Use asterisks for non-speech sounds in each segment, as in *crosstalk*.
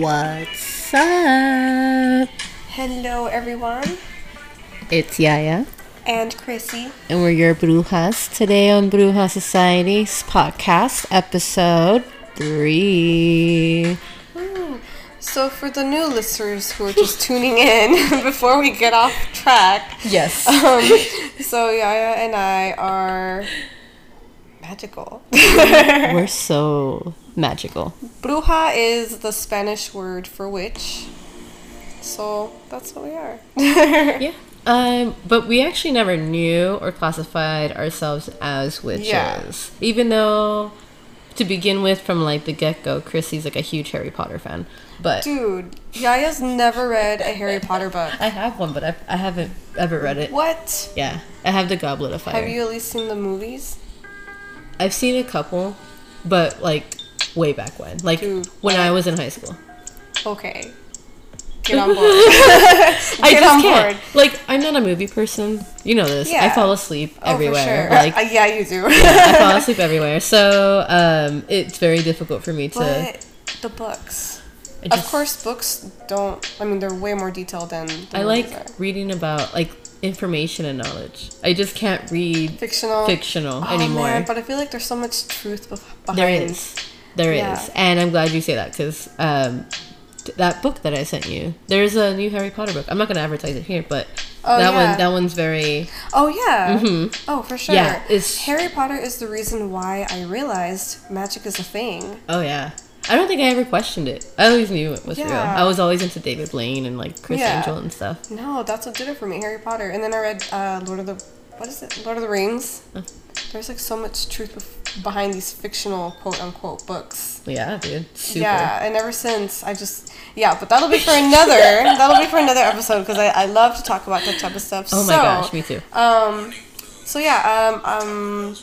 What's up? Hello, everyone, It's Yaya, and Chrissy. and we're your Brujas. Today on Bruja Society's podcast, episode three. So, for the new listeners who are just tuning in *laughs* before we get off track, Yes. um, so Yaya and I are magical. *laughs* we're so *laughs* magical. Bruja is the Spanish word for witch. So, that's what we are. *laughs* Yeah. Um, but we actually never knew or classified ourselves as witches. Yeah. Even though, to begin with, from like the get go, Chrissy's like a huge Harry Potter fan. But Dude, Yaya's never read a Harry Potter book. I have one, but I, I haven't ever read it. What? Yeah, I have the Goblet of Fire. Have you at least seen the movies? I've seen a couple, but like way back when, like Dude, when I was in high school. Okay. *laughs* Get on board. I just on can't. board. Like I'm not a movie person. You know this. Yeah. I fall asleep Oh, for everywhere. sure. Like Uh, yeah, you do. *laughs* I fall *laughs* asleep everywhere. So um, it's very difficult for me to. But the books. I of course, books don't. I mean, they're way more detailed than. The I like are. reading about like information and knowledge. I just can't read fictional. fictional Oh, anymore. man, but I feel like there's so much truth behind. There is. there is, Yeah. And I'm glad you say that because um, that book that I sent you, there's a new Harry Potter book. I'm not going to advertise it here, but Oh, that yeah. one that one's very. Oh yeah. Mhm. Oh for sure. Yeah, it's- Harry Potter is the reason why I realized magic is a thing. Oh, yeah. I don't think I ever questioned it. I always knew it was real. I was always into David Blaine and like Criss Yeah. Angel and stuff. No, that's what did it for me, Harry Potter. And then I read uh, Lord of the what is it? Lord of the Rings. Oh. There's like so much truth bef- behind these fictional quote unquote books. Yeah, dude. Super. Yeah, and ever since I just yeah, but that'll be for another *laughs* that'll be for another episode because I, I love to talk about that type of stuff. Oh my so, gosh, me too. Um, so yeah, um, um,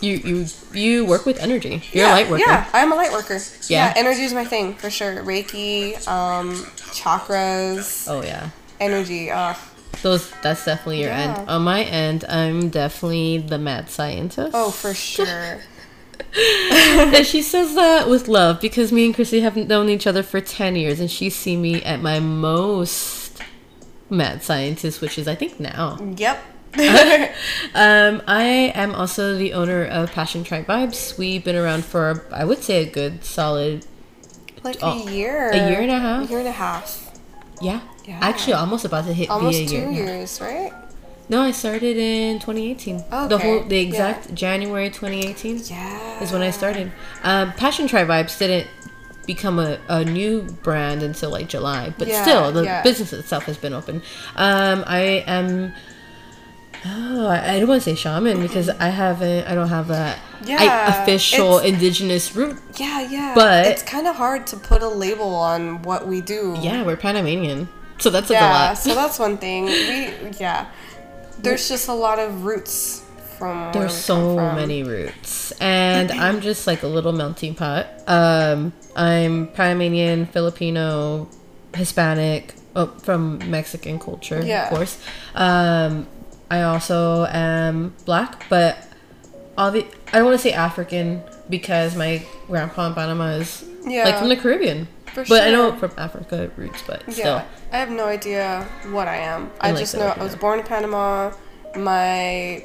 You you you work with energy. You're yeah, a light worker. Yeah, I'm a light worker. Yeah. Yeah, energy is my thing for sure. Reiki, um, chakras, Oh yeah. energy. Uh, Those that's definitely your Yeah. end. On my end, I'm definitely the mad scientist. oh, for sure. *laughs* and she says that with love because me and Chrissy have known each other for 10 years and she's seen me at my most mad scientist, which is I think now. yep. *laughs* Um, I am also the owner of Passion Tribe Vibes. We've been around for, I would say, a good solid, like Oh, a year. a year and a half? A year and a half. yeah. Yeah. Actually, almost about to hit Almost be a two year. Yeah. years, right? No, I started in 2018. The Okay, whole, the yeah. exact January 2018. Yeah. is when I started. Um, Passion Tribe Vibes didn't become a, a new brand until like July, but Yeah, still the yeah. business itself has been open. Um, I am. Oh, I, I don't want to say shaman because I haven't. I don't have that I- Yeah, official indigenous root. Yeah, yeah. But- it's kind of hard to put a label on what we do. Yeah, we're Panamanian, so that's like Yeah, a lot. so *laughs* that's one thing. We yeah. There's just a lot of roots from. There's so from. many roots, and *clears throat* I'm just like a little melting pot. Um, I'm Panamanian, Filipino, Hispanic, oh, from Mexican culture, Yeah. of course. Um, I also am black, but all the I don't want to say African because my grandpa in Panama is Yeah. like from the Caribbean. For but I know from Africa roots, but Yeah, still. I have no idea what I am. I, I like just know. I was born in Panama. My,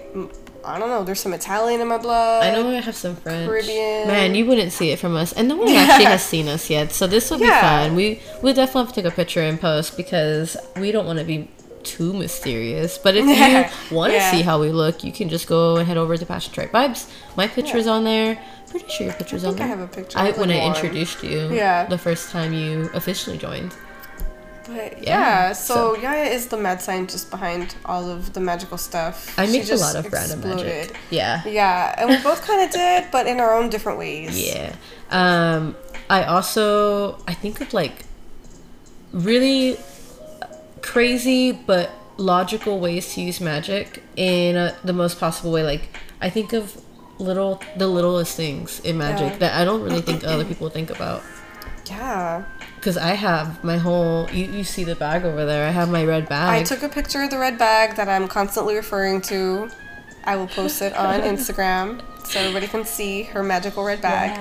I don't know. There's some Italian in my blood. I know I have some French. Caribbean. Man, you wouldn't see it from us, and no one actually has seen us yet. So this will be fun. We we definitely have to take a picture and post because we don't want to be too mysterious. But if you *laughs* want to Yeah. see how we look, you can just go and head over to Passion Tribe Vibes. My picture's on there. Pretty sure your picture's on think I there. have a picture. I when I introduced you. Yeah. The first time you officially joined. But Yeah, yeah, so, so- Yaya is the mad scientist behind all of the magical stuff. I She make a lot of random magic. Yeah. Yeah, and we both kind of *laughs* did, but in our own different ways. Yeah. Um, I also I think of like really crazy but logical ways to use magic in uh the most possible way. Like I think of little the littlest things in magic Yeah. that I don't really think other people think about. Yeah. Because I have my whole you, you see the bag over there. I have my red bag. I took a picture of the red bag that I'm constantly referring to. I will post it on *laughs* Instagram so everybody can see her magical red bag.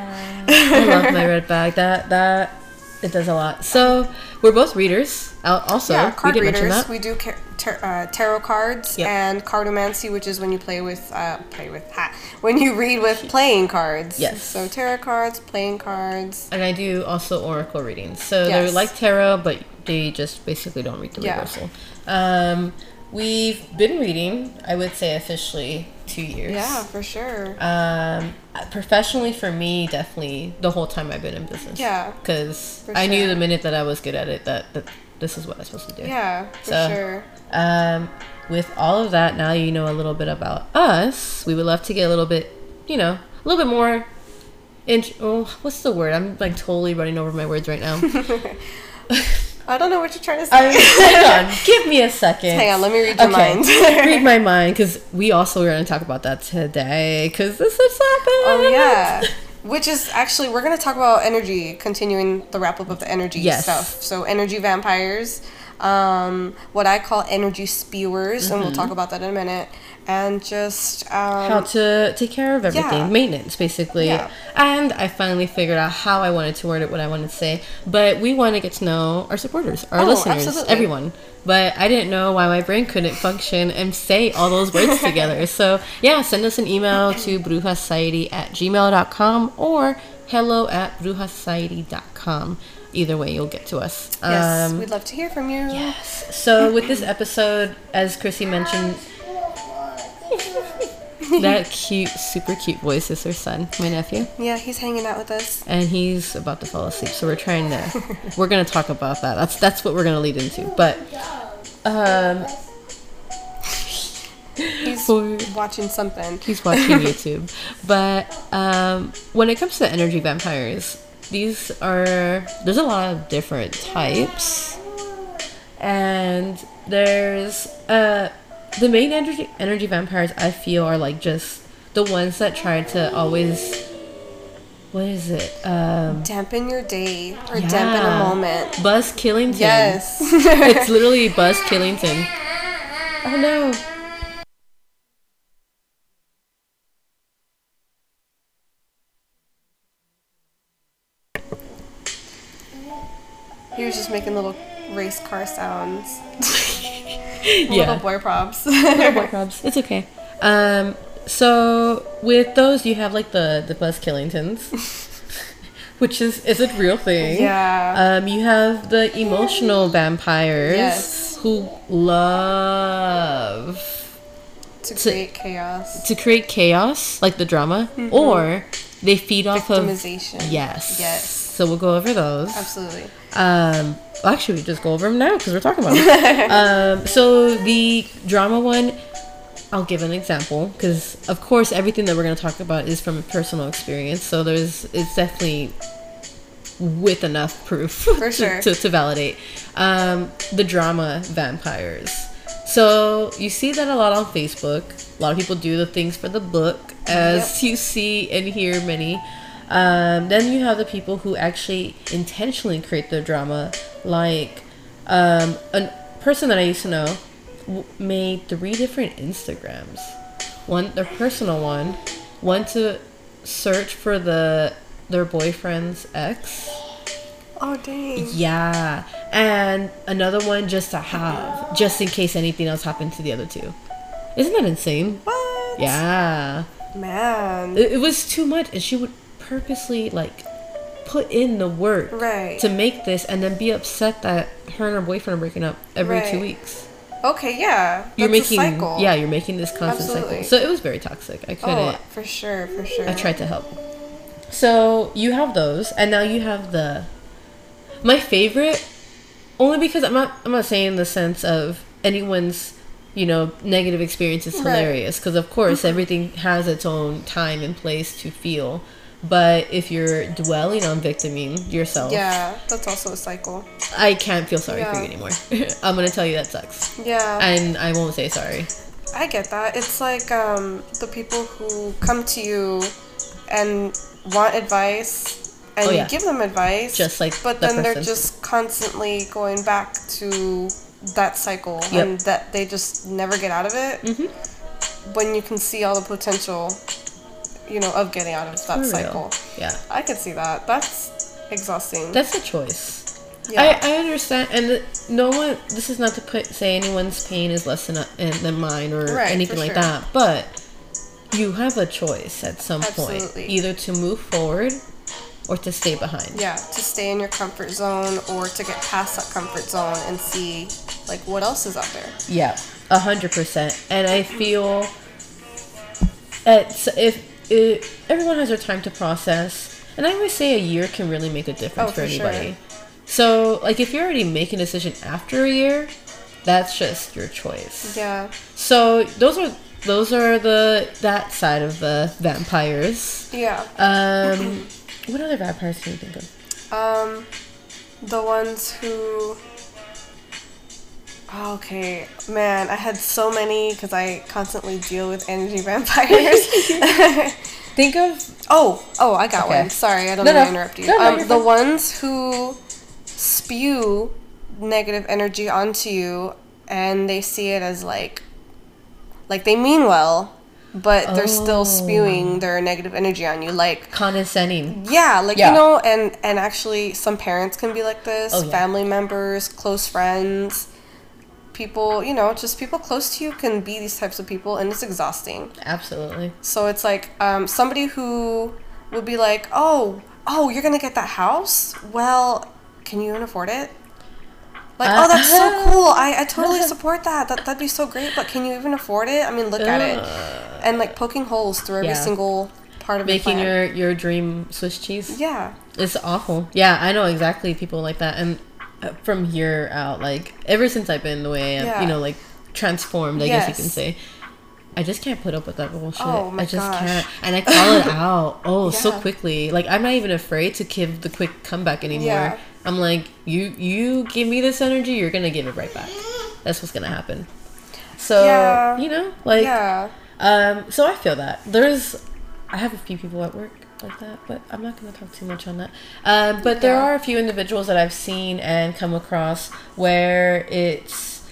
I love my red bag. That that it does a lot. So we're both readers. Also, Yeah, we card didn't readers. We do tar- uh, tarot cards Yep. and cartomancy, which is when you play with uh, play with ha, when you read with playing cards. Yes. So tarot cards, playing cards. and I do also oracle readings. So Yes. they're like tarot, but they just basically don't read the Yeah. reversal. Um, we've been reading, I would say officially, two years. Yeah, for sure. Um, professionally, for me, definitely the whole time I've been in business. Yeah, Because I knew the minute that I was good at it that, that this is what I'm supposed to do. yeah, for So- sure. Um, with all of that, now you know a little bit about us. We would love to get a little bit, you know, a little bit more. Int- oh, what's the word? I'm like totally running over my words right now. *laughs* *laughs* I don't know what you're trying to say. Hang on, *laughs* give me a second. Hang on, let me read your mind. *laughs* read my mind because *laughs* we also are going to talk about that today because this is happening. Oh yeah. Which is actually we're gonna talk about energy, continuing the wrap up of the energy Yes. stuff. So energy vampires, um, what I call energy spewers, and we'll talk about that in a minute. And just um, how to take care of everything, Yeah. maintenance basically. Yeah. And I finally figured out how I wanted to word it, what I wanted to say. But we want to get to know our supporters, our Oh, listeners, absolutely. everyone. But I didn't know why my brain couldn't function and say all those words *laughs* together. So yeah, send us an email to brujasociety at gmail.com or hello at brujasociety.com. Either way, you'll get to us. yes, Um, we'd love to hear from you. Yes. So with this episode, as Chrissy mentioned, *laughs* that cute, super cute voice is her son, my nephew, Yeah, he's hanging out with us. and he's about to fall asleep. So we're trying to, we're gonna talk about that. That's that's what we're gonna lead into. But um, He's for watching something. he's watching *laughs* YouTube. But um, when it comes to energy vampires, these are there's a lot of different types, and there's uh the main energy energy vampires I feel are like just the ones that try to always what is it um Dampen your day or dampen a moment. Buzz Killington. Yes. it's literally Buzz Killington. *laughs* Oh no. he was just making little race car sounds. *laughs* Little boy props. Little Boy Cubs. It's okay. Um, so with those, you have like the the Buzz Killingtons, *laughs* which is is a real thing. Yeah. Um, you have the emotional vampires Yes. who love to create chaos. to create chaos, like the drama, or they feed off of yes, Yes. So we'll go over those. Absolutely. Um, well, actually, we just go over them now because we're talking about them. *laughs* um, so the drama one, I'll give an example because, of course, everything that we're going to talk about is from a personal experience. So there's, it's definitely with enough proof For *laughs* to- sure. to, to validate um, the drama vampires. So you see that a lot on Facebook. A lot of people do the things for the book, as you see and hear many. Um, then you have the people who actually intentionally create the drama, like um, a person that I used to know w- made three different Instagrams. One, their personal one, one to search for the their boyfriend's ex. Oh dang. Yeah, and another one just to have, just in case anything else happened to the other two. Isn't that insane? What? Yeah, Man. it, it was too much, and she would purposely like put in the work Right. to make this, and then be upset that her and her boyfriend are breaking up every two weeks. Okay, yeah. You're making, a cycle. yeah, you're making this constant Absolutely. cycle. So it was very toxic. I couldn't. Oh, for sure, for sure. I tried to help. So you have those, and now you have the. My favorite, only because I'm not. I'm not saying in the sense of anyone's, you know, negative experience is Mm-hmm. hilarious because of course everything has its own time and place to feel. But if you're dwelling on victiming yourself, Yeah, that's also a cycle. I can't feel sorry for you anymore. *laughs* I'm gonna tell you that sucks, Yeah. and I won't say sorry. I get that. It's like um, the people who come to you and want advice, and Oh, you give them advice, Just like but the then they're just constantly going back to that cycle, Yep. and that they just never get out of it. Mhm. when you can see all the potential, you know, of getting out of that For real. cycle. Yeah. I could see that. That's exhausting. That's a choice. yeah. I, I understand, and the, no one. This is not to put say anyone's pain is less than, uh, than mine or Right, anything like sure. that. But you have a choice at some point, either to move forward or to stay behind. yeah, to stay in your comfort zone or to get past that comfort zone and see like what else is out there. Yeah, a hundred percent. And I feel it's if it, everyone has their time to process, and I always say a year can really make a difference Oh, for for sure. anybody. So, like, if you're already making a decision after a year, that's just your choice. Yeah. So those are those are the that side of the vampires. Yeah. Um, *clears throat* what other vampires can you think of? Um, the ones who. Oh, Okay, man, I had so many because I constantly deal with energy *laughs* vampires. *laughs* Think of oh, oh, I got Okay. one. Sorry, I don't No, mean to no. interrupt you. No, um, the fine. ones who spew negative energy onto you and they see it as like, like they mean well, but they're still Oh. spewing their negative energy on you. Like, condescending. yeah, like Yeah. you know, and and actually, some parents can be like this. Oh, yeah. Family members, close friends, people, you know, just people close to you can be these types of people, and it's exhausting. Absolutely. So it's like um, somebody who would be like, "Oh, oh, you're gonna get that house? Well, can you even afford it?" Like, Uh, oh, that's so cool. I, I totally *laughs* support that. that. That'd be so great. But can you even afford it? I mean, look at it. And like poking holes through every Yeah. single part of Making your your dream Swiss cheese. yeah. It's awful. Yeah, I know exactly people like that. And uh, from here out, like ever since I've been the way I'm, Yeah. you know, like transformed, I guess you can say. I just can't put up with that bullshit. Oh my I just gosh. can't, and I call it *laughs* out. Oh, so quickly. Like I'm not even afraid to give the quick comeback anymore. Yeah. I'm like, you you give me this energy, you're gonna give it right back. That's what's gonna happen. So Yeah. you know, like, yeah. um, so I feel that there's, I have a few people at work like that, but I'm not going to talk too much on that. Um, but there Yeah. are a few individuals that I've seen and come across where it's,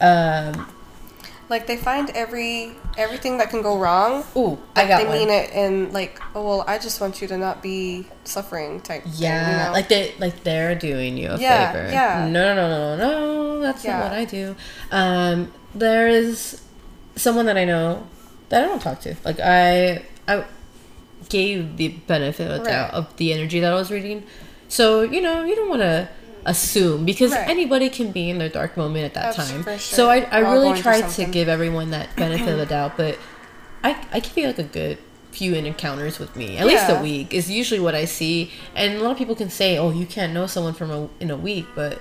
um, Like they find every everything that can go wrong. ooh, I got they one. mean it in like, oh well, I just want you to not be suffering type. thing, Yeah, you know? like they like they're doing you a Yeah, favor. yeah. No, no, no, no, no. That's Yeah. not what I do. Um, there is someone that I know that I don't talk to. Like I, I gave the benefit of the doubt of the energy that I was reading. So you know, you don't want to assume because Right. anybody can be in their dark moment at that That's time. for So I. I We're really try to give everyone that *clears throat* benefit of the doubt, but I I give you like a good few encounters with me, at least a week is usually what I see. And a lot of people can say, "Oh, you can't know someone from a in a week," but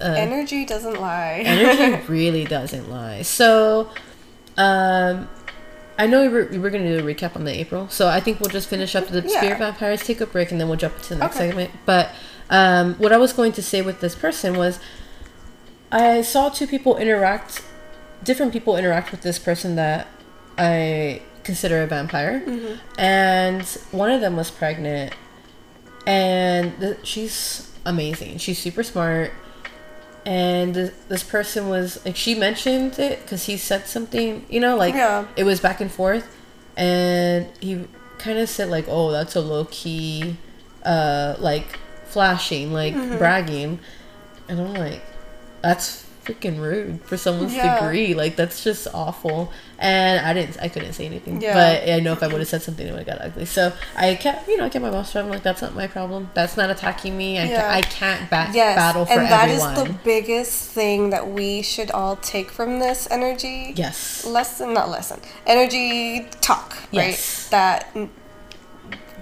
uh, energy doesn't lie. energy *laughs* really doesn't lie. So, um, I know we were, we were going to do a recap on the April, so I think we'll just finish up the Yeah. spirit vampires, take a break, and then we'll jump into the next Okay. segment. But um, what I was going to say with this person was, I saw two people interact, different people interact with this person that I consider a vampire, and one of them was pregnant, and th- she's amazing. She's super smart and th- this person was like she mentioned it because he said something you know like Yeah. it was back and forth and he kind of said like oh that's a low-key uh like flashing like Mm-hmm. bragging and i'm like that's freaking rude for someone's Yeah. degree like that's just awful and i didn't i couldn't say anything Yeah. but i know if i would have said something it would have got ugly so i kept you know i kept my mouth shut i'm like that's not my problem that's not attacking me i, Yeah. can't, I can't bat- Yes, battle for and that is everyone the biggest thing that we should all take from this energy. yes Lesson, not lesson. Energy talk, right? Yes. That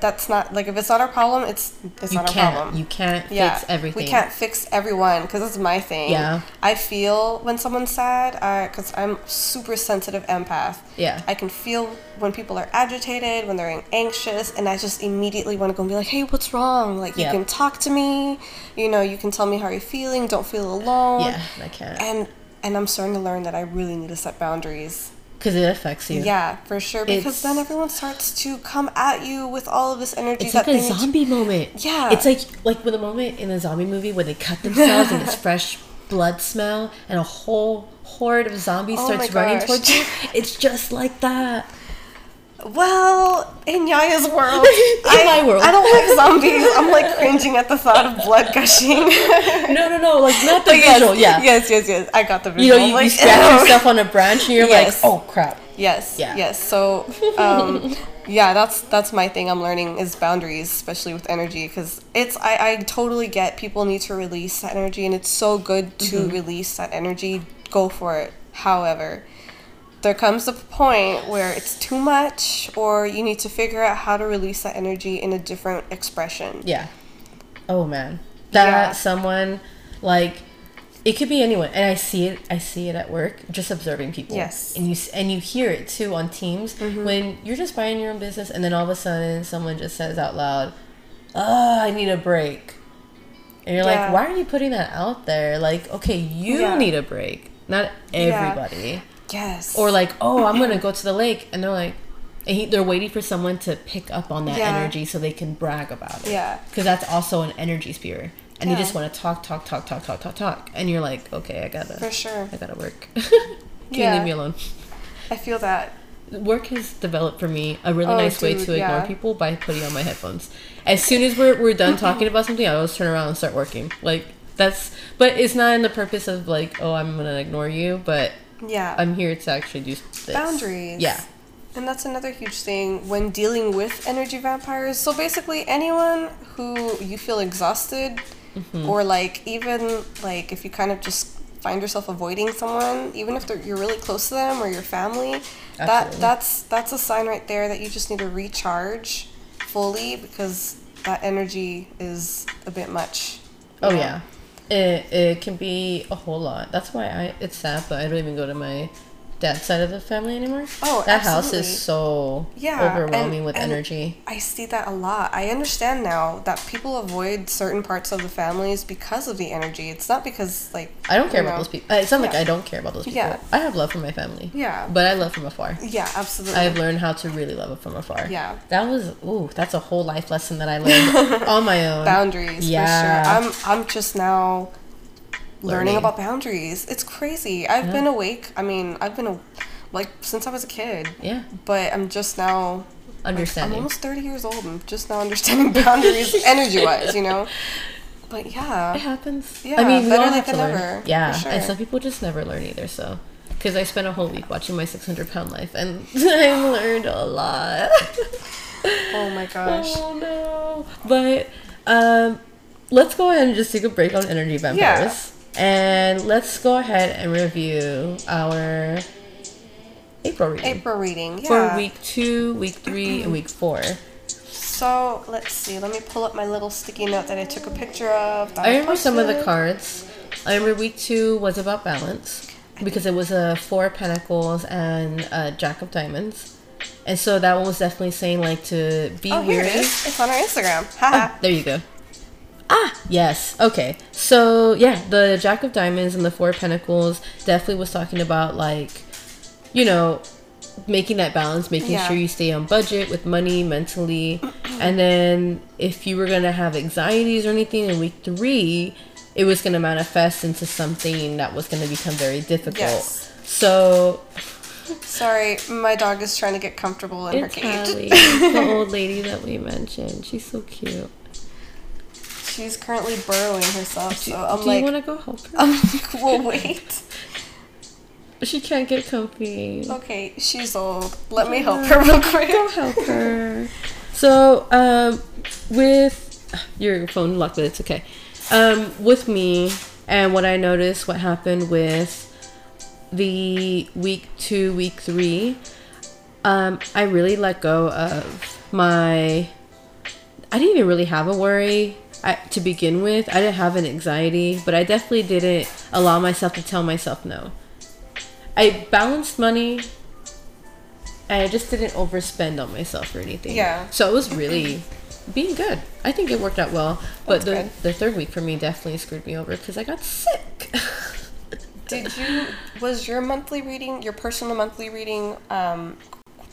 that's not like if it's not our problem, it's it's you not our problem. you can't yeah, fix everything we can't fix everyone because that's my thing. Yeah. I feel when someone's sad because I'm super sensitive empath. Yeah. I can feel when people are agitated, when they're anxious, and I just immediately want to go and be like, "Hey, what's wrong? Like, you can talk to me. You know, you can tell me how you're feeling. Don't feel alone." yeah i can't And and I'm starting to learn that I really need to set boundaries. Because it affects you Yeah, for sure. Because It's- then everyone starts to come at you with all of this energy it's that like a need to- zombie moment Yeah. it's like like with a moment in a zombie movie where they cut themselves and it's *laughs* fresh blood smell and a whole horde of zombies Oh starts running towards you. It's just like that. Well, in Yaya's world, *laughs* In I, my world. I don't like zombies. *laughs* I'm like cringing at the thought of blood gushing. *laughs* No, no, no, like not the yes, visual. Yeah. Yes, yes, yes. I got the visual. You know, you, like, you scratch yourself on a branch and you're Yes. like, oh crap. Yes. Yeah. Yes. So, um, yeah, that's that's my thing. I'm learning is boundaries, especially with energy, because it's I I totally get people need to release that energy, and it's so good to Mm-hmm. release that energy. Go for it. However, there comes a point where it's too much, or you need to figure out how to release that energy in a different expression. Yeah. Oh man. That Yeah. someone like it could be anyone and I see it I see it at work just observing people. Yes. And you and you hear it too on teams mm-hmm. when you're just buying your own business and then all of a sudden someone just says out loud, "Oh, I need a break." And you're Yeah. like, "Why are you putting that out there? Like, okay, you Yeah. need a break, not everybody." Yes. Or like, "Oh, I'm going to go to the lake." And they're like and he, they're waiting for someone to pick up on that Yeah. energy so they can brag about it Yeah. because that's also an energy spewer and Yeah. they just want to talk talk talk talk talk talk talk and you're like okay i gotta For sure. i gotta work *laughs* can you leave me alone I feel that. work has developed for me a really Oh, nice way to ignore yeah. people by putting on my headphones as soon as we're, we're done talking about something i always turn around and start working like that's but it's not in the purpose of like oh i'm gonna ignore you but Yeah. i'm here to actually do this. Boundaries. yeah And that's another huge thing when dealing with energy vampires. So basically, anyone who you feel exhausted, Mm-hmm. or like even like if you kind of just find yourself avoiding someone, even if they're, you're really close to them or your family, that that's that's a sign right there that you just need to recharge fully because that energy is a bit much. Oh know? yeah, it it can be a whole lot. That's why I it's sad, but I don't even go to my dad's side of the family anymore. Oh, that house is so Yeah, overwhelming and- with and energy. I see that a lot. I understand now that people avoid certain parts of the families because of the energy. It's not because like I don't care you about know. those people. It's not like I don't care about those people. Yeah. I have love for my family. Yeah. but I love from afar. Yeah, absolutely. I've learned how to really love it from afar. Yeah. that was ooh, that's a whole life lesson that I learned *laughs* on my own. boundaries Yeah. for sure. I'm I'm just now learning, Learning. about boundaries. It's crazy. I've been awake. I mean, I've been a, like since I was a kid, Yeah, but I'm just now understanding I'm almost 30 years old and just now understanding *laughs* boundaries *laughs* energy wise, you know. But yeah. it happens. Yeah, I mean, we better all have to than learn. never, Yeah, sure. and some people just never learn either. So, because I spent a whole week watching my 600 pound life, and *laughs* I learned a lot. Oh my gosh. oh no! But um, let's go ahead and just take a break on energy vampires, and let's go ahead and review our April reading April reading. Yeah. for week two, week three, and week four. So let's see. Let me pull up my little sticky note that I took a picture of. I remember some of the cards. I remember week two was about balance because it was a four of pentacles and a jack of diamonds, and so that one was definitely saying like to be Oh, here weary. it is. It's on our Instagram. Oh, Haha. There you go. Ah, yes. Okay. So, yeah, the Jack of Diamonds and the Four of Pentacles definitely was talking about, like, you know, making that balance, making Yeah. sure you stay on budget with money, mentally. *clears throat* and then if you were going to have anxieties or anything in week three, it was going to manifest into something that was going to become very difficult. Yes. So, Sorry, my dog is trying to get comfortable in it's her cage. Hallie, the *laughs* old lady that we mentioned. She's so cute. She's currently burrowing herself, so I'm Do like, you want to go help her? I'm like, well, wait. *laughs* She can't get comfy. Okay, she's old. Let me help her real quick. Go help her. So, um, with your phone locked, but it's okay. Um, with me and what I noticed, what happened with the week two, week three, um, I really let go of my. I didn't even really have a worry I, to begin with. I didn't have an anxiety, but I definitely didn't allow myself to tell myself no. I balanced money and I just didn't overspend on myself or anything. Yeah. So it was really being good. I think it worked out well. But That's the, good. the third week for me definitely screwed me over because I got sick. *laughs* Did you? Was your monthly reading, your personal monthly reading, um,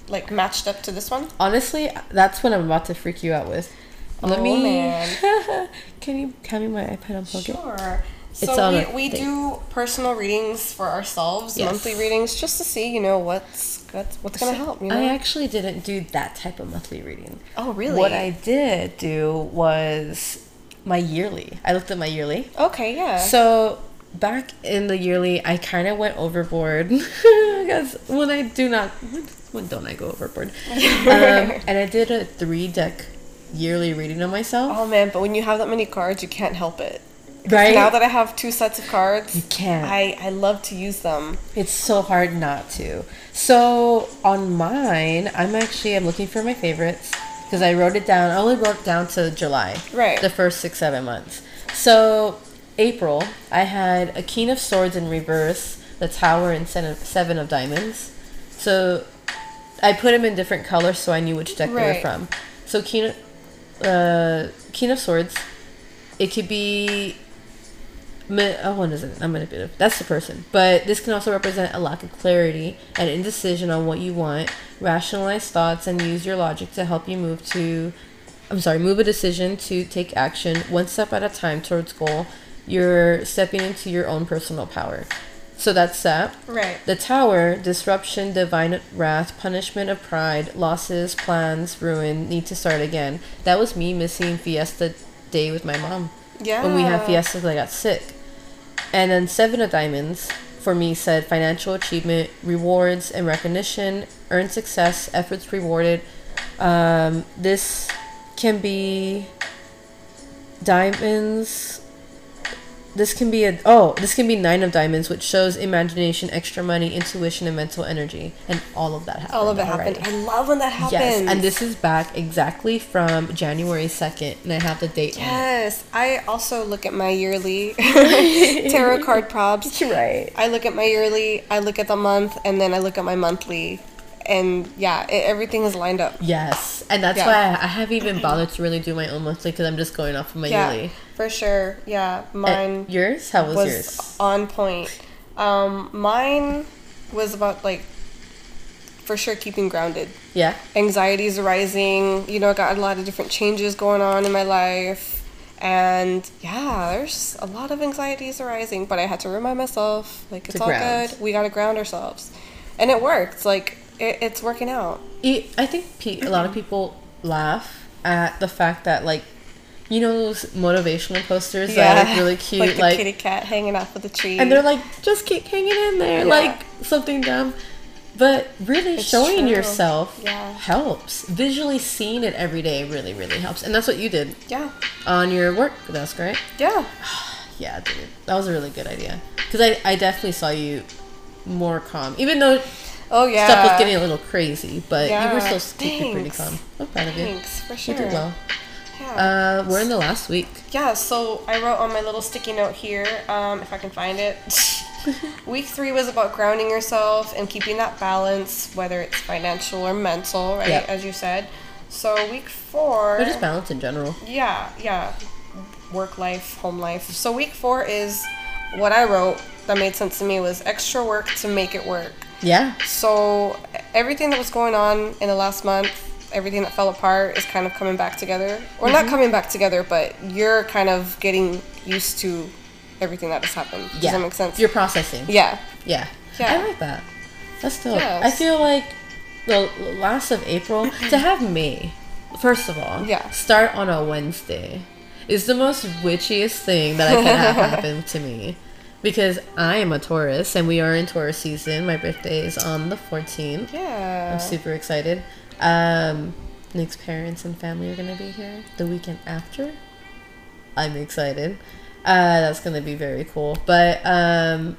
like matched up to this one? Honestly, that's what I'm about to freak you out with. Let Oh, me. man. *laughs* Can you hand me my iPad unplug it? Sure. It's So we, we thing. do personal readings for ourselves, Yes. monthly readings, just to see, you know, what's what's, what's gonna help. You know? I actually didn't do that type of monthly reading. oh really? What I did do was my yearly. I looked at my yearly. okay, yeah. So back in the yearly, I kind of went overboard *laughs* because when I do not, when don't I go overboard? *laughs* um, and I did a three deck yearly reading on myself. oh man, but when you have that many cards, you can't help it. right Now that I have two sets of cards, you can't. I I love to use them. It's so hard not to. So on mine, I'm actually I'm looking for my favorites because I wrote it down. I only wrote down to July. Right. The first six seven months. So April, I had a King of Swords in reverse, the Tower, and Seven of Diamonds. So I put them in different colors so I knew which deck they were from. So King, uh, King of Swords, it could be oh, what is it? Not manipulative. That's the person. But this can also represent a lack of clarity and indecision on what you want. Rationalize thoughts and use your logic to help you move to, I'm sorry, move a decision to take action one step at a time towards goal. You're stepping into your own personal power. So that's that. Right. The Tower, disruption, divine wrath, punishment of pride, losses, plans, ruin, need to start again. That was me missing Fiesta Day with my mom Yeah. when we had Fiesta I got sick. And then Seven of Diamonds for me said financial achievement, rewards and recognition, earned success, efforts rewarded. Um, this can be diamonds. This can be a oh, this can be nine of diamonds, which shows imagination, extra money, intuition, and mental energy, and all of that happened. All of it happened. I love when that happens. Yes, and this is back exactly from January second, and I have the date. Yes, I also look at my yearly *laughs* tarot card props. Right. I look at my yearly, I look at the month, and then I look at my monthly, and yeah, it, everything is lined up. Yes, and that's Yeah. why I, I haven't even bothered to really do my own monthly because I'm just going off of my Yeah, yearly. For sure. Yeah, Uh, mine yours? How was, was yours? on point. Um, mine was about like, for sure, keeping grounded. Yeah. anxieties arising. You know, I got a lot of different changes going on in my life. And yeah, there's a lot of anxieties arising, but I had to remind myself, like, it's all ground. good. We got to ground ourselves. And it worked. Like, it, it's working out. I think pe- a lot of people laugh at the fact that like, you know those motivational posters that are really *laughs* cute, like like, kitty cat hanging off of the tree. and they're like, just keep hanging in there, Yeah. like something dumb. But really It's showing true. yourself Yeah. helps. Visually seeing it every day really, really helps. And that's what you did yeah. on your work desk, right? Yeah. *sighs* Yeah, dude, that was a really good idea. Because I, I definitely saw you more calm, even though Oh, yeah. stuff was getting a little crazy, but you were still keeping pretty calm. I'm proud of you. Thanks, for sure. You did well. Yeah. Uh, we're in the last week. Yeah, so I wrote on my little sticky note here, um, if I can find it. *laughs* Week three was about grounding yourself and keeping that balance, whether it's financial or mental, right? Yep. As you said. So week four. Or just balance in general. Yeah, yeah. Work life, home life. So week four is what I wrote that made sense to me was extra work to make it work. Yeah. So everything that was going on in the last month, everything that fell apart is kind of coming back together. Or Mm-hmm. not coming back together, but you're kind of getting used to everything that has happened. Does Yeah. that make sense? You're processing. yeah. Yeah. Yeah. I like that. That's dope. Yes. I feel like the last of April *clears throat* to have May, first of all, Yeah. start on a Wednesday is the most witchiest thing that I can have *laughs* happen to me. Because I am a Taurus and we are in Taurus season. My birthday is on the 14th. Yeah. I'm super excited. Um, Nick's parents and family are gonna be here the weekend after. I'm excited. Uh, that's gonna be very cool. But um,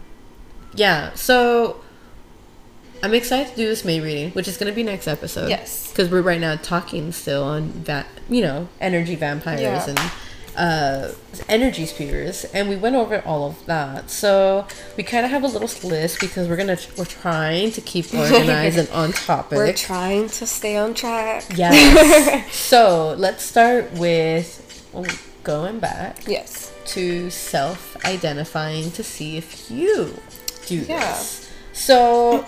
yeah, so I'm excited to do this May reading, which is gonna be next episode. Yes. because we're right now talking still on that, you know, energy vampires Yeah. and uh, energy spewers, and we went over all of that. So we kind of have a little list because we're gonna we're trying to keep *laughs* organized and on topic. We're trying to stay on track. Yes. *laughs* so let's start with going back Yes. to self identifying to see if you do Yeah. this. So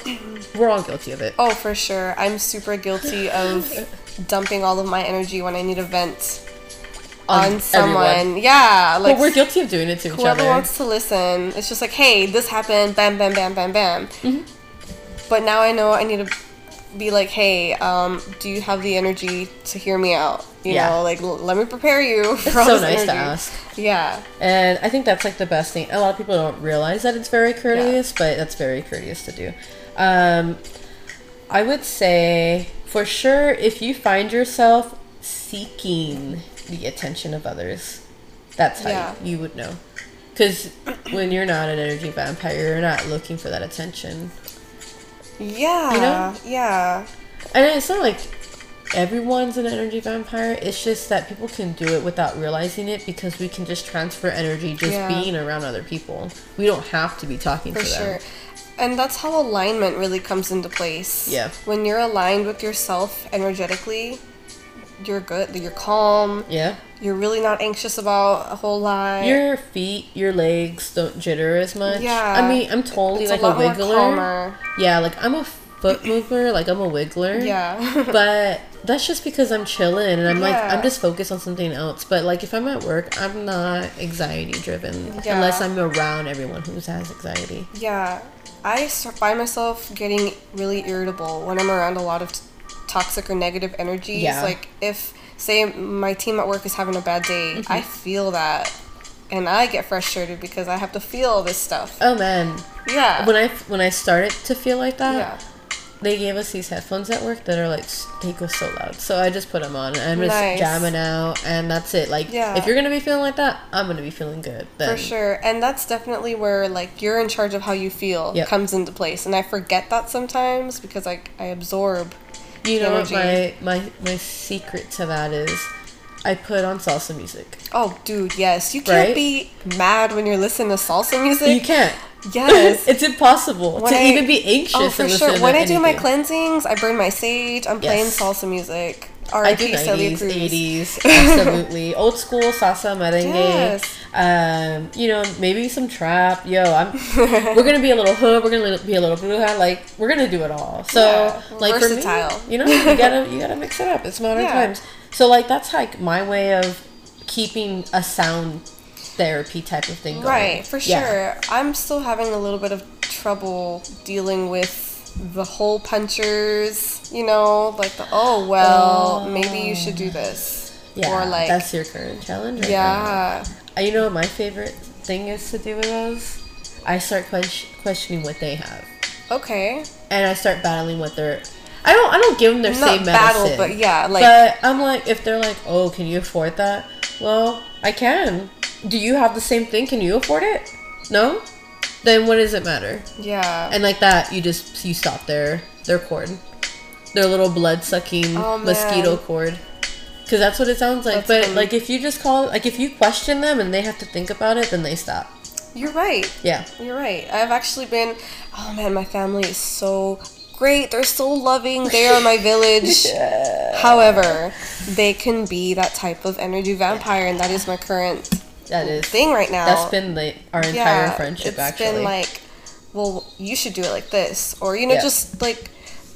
we're all guilty of it. Oh, for sure. I'm super guilty of *laughs* dumping all of my energy when I need a vent. On, On someone. everyone. Yeah, like but we're guilty of doing it to each other. whoever wants to listen. It's just like, hey, this happened. Bam, bam, bam, bam, bam. Mm-hmm. But now I know I need to be like, hey, um, do you have the energy to hear me out? You Yeah. know, like l- let me prepare you. *laughs* For It's so nice to ask. Yeah, And I think that's like the best thing. A lot of people don't realize that it's very courteous, but that's very courteous to do. Um, I would say for sure if you find yourself seeking the attention of others, that's how Yeah. you, you would know. Because when you're not an energy vampire, you're not looking for that attention. yeah, You know? yeah, And it's not like everyone's an energy vampire. It's just that people can do it without realizing it because we can just transfer energy just Yeah. being around other people. We don't have to be talking for to them. sure. And that's how alignment really comes into place. Yeah. When you're aligned with yourself energetically, you're good. You're calm. Yeah. You're really not anxious about a whole lot. Your feet, your legs don't jitter as much. Yeah. I mean, I'm totally it's like a a, wiggler. Yeah, like I'm a foot mover, like I'm a wiggler. *laughs* Yeah. but that's just because I'm chilling and I'm like I'm just focused on something else. But like if I'm at work, I'm not anxiety driven Yeah. unless I'm around everyone who has anxiety. Yeah, I start, find myself getting really irritable when I'm around a lot of toxic or negative energies. Yeah. Like if, say, my team at work is having a bad day, Mm-hmm. I feel that, and I get frustrated because I have to feel all this stuff. Oh man, Yeah. when I when I started to feel like that, yeah. they gave us these headphones at work that are like they go so loud. So I just put them on and I'm just Nice. jamming out, and that's it. Like Yeah. if you're gonna be feeling like that, I'm gonna be feeling good. Then. For sure. And that's definitely where like you're in charge of how you feel Yep. comes into place. And I forget that sometimes because I I absorb. You know what my, my my secret to that is? I put on salsa music. Oh, dude, yes. You can't Right? be mad when you're listening to salsa music. You can't. Yes. *laughs* it's impossible When to I- even be anxious. Oh, for sure. When I do my cleansings, I burn my sage. I'm playing salsa music. I do 90s, 80s, *laughs* absolutely. Old school salsa, merengue. Yes. Um, you know, maybe some trap. Yo, I'm. *laughs* we're gonna be a little hood. We're gonna be a little bruja. Like we're gonna do it all. So Yeah, like versatile. for me, you know, you gotta *laughs* you gotta mix it up. It's modern Yeah. times. So like that's like my way of keeping a sound therapy type of thing going. Right, for Yeah. sure. I'm still having a little bit of trouble dealing with the hole punchers, you know, like the, oh, well, maybe you should do this. Yeah, or like, that's your current challenge. Right yeah. now. Uh, You know what my favorite thing is to do with those? I start ques- questioning what they have. Okay. and I start battling what they're. I don't. I don't give them their Not same battle, medicine. but yeah, like, but I'm like, if they're like, "Oh, can you afford that?" Well, I can. Do you have the same thing? Can you afford it? No. Then what does it matter? yeah. And like that, you just you stop their their cord, their little blood sucking Oh, mosquito cord. Because that's what it sounds like. That's but funny. like if you just call, like if you question them and they have to think about it, then they stop. You're right. Yeah. You're right. I've actually been. Oh man, my family is so great. They're so loving. They are my village. *laughs* However, they can be that type of energy vampire, and that is my current That is. thing right now. That's been the our entire friendship. It's actually. been like, well, you should do it like this, or you know, Yeah. just like.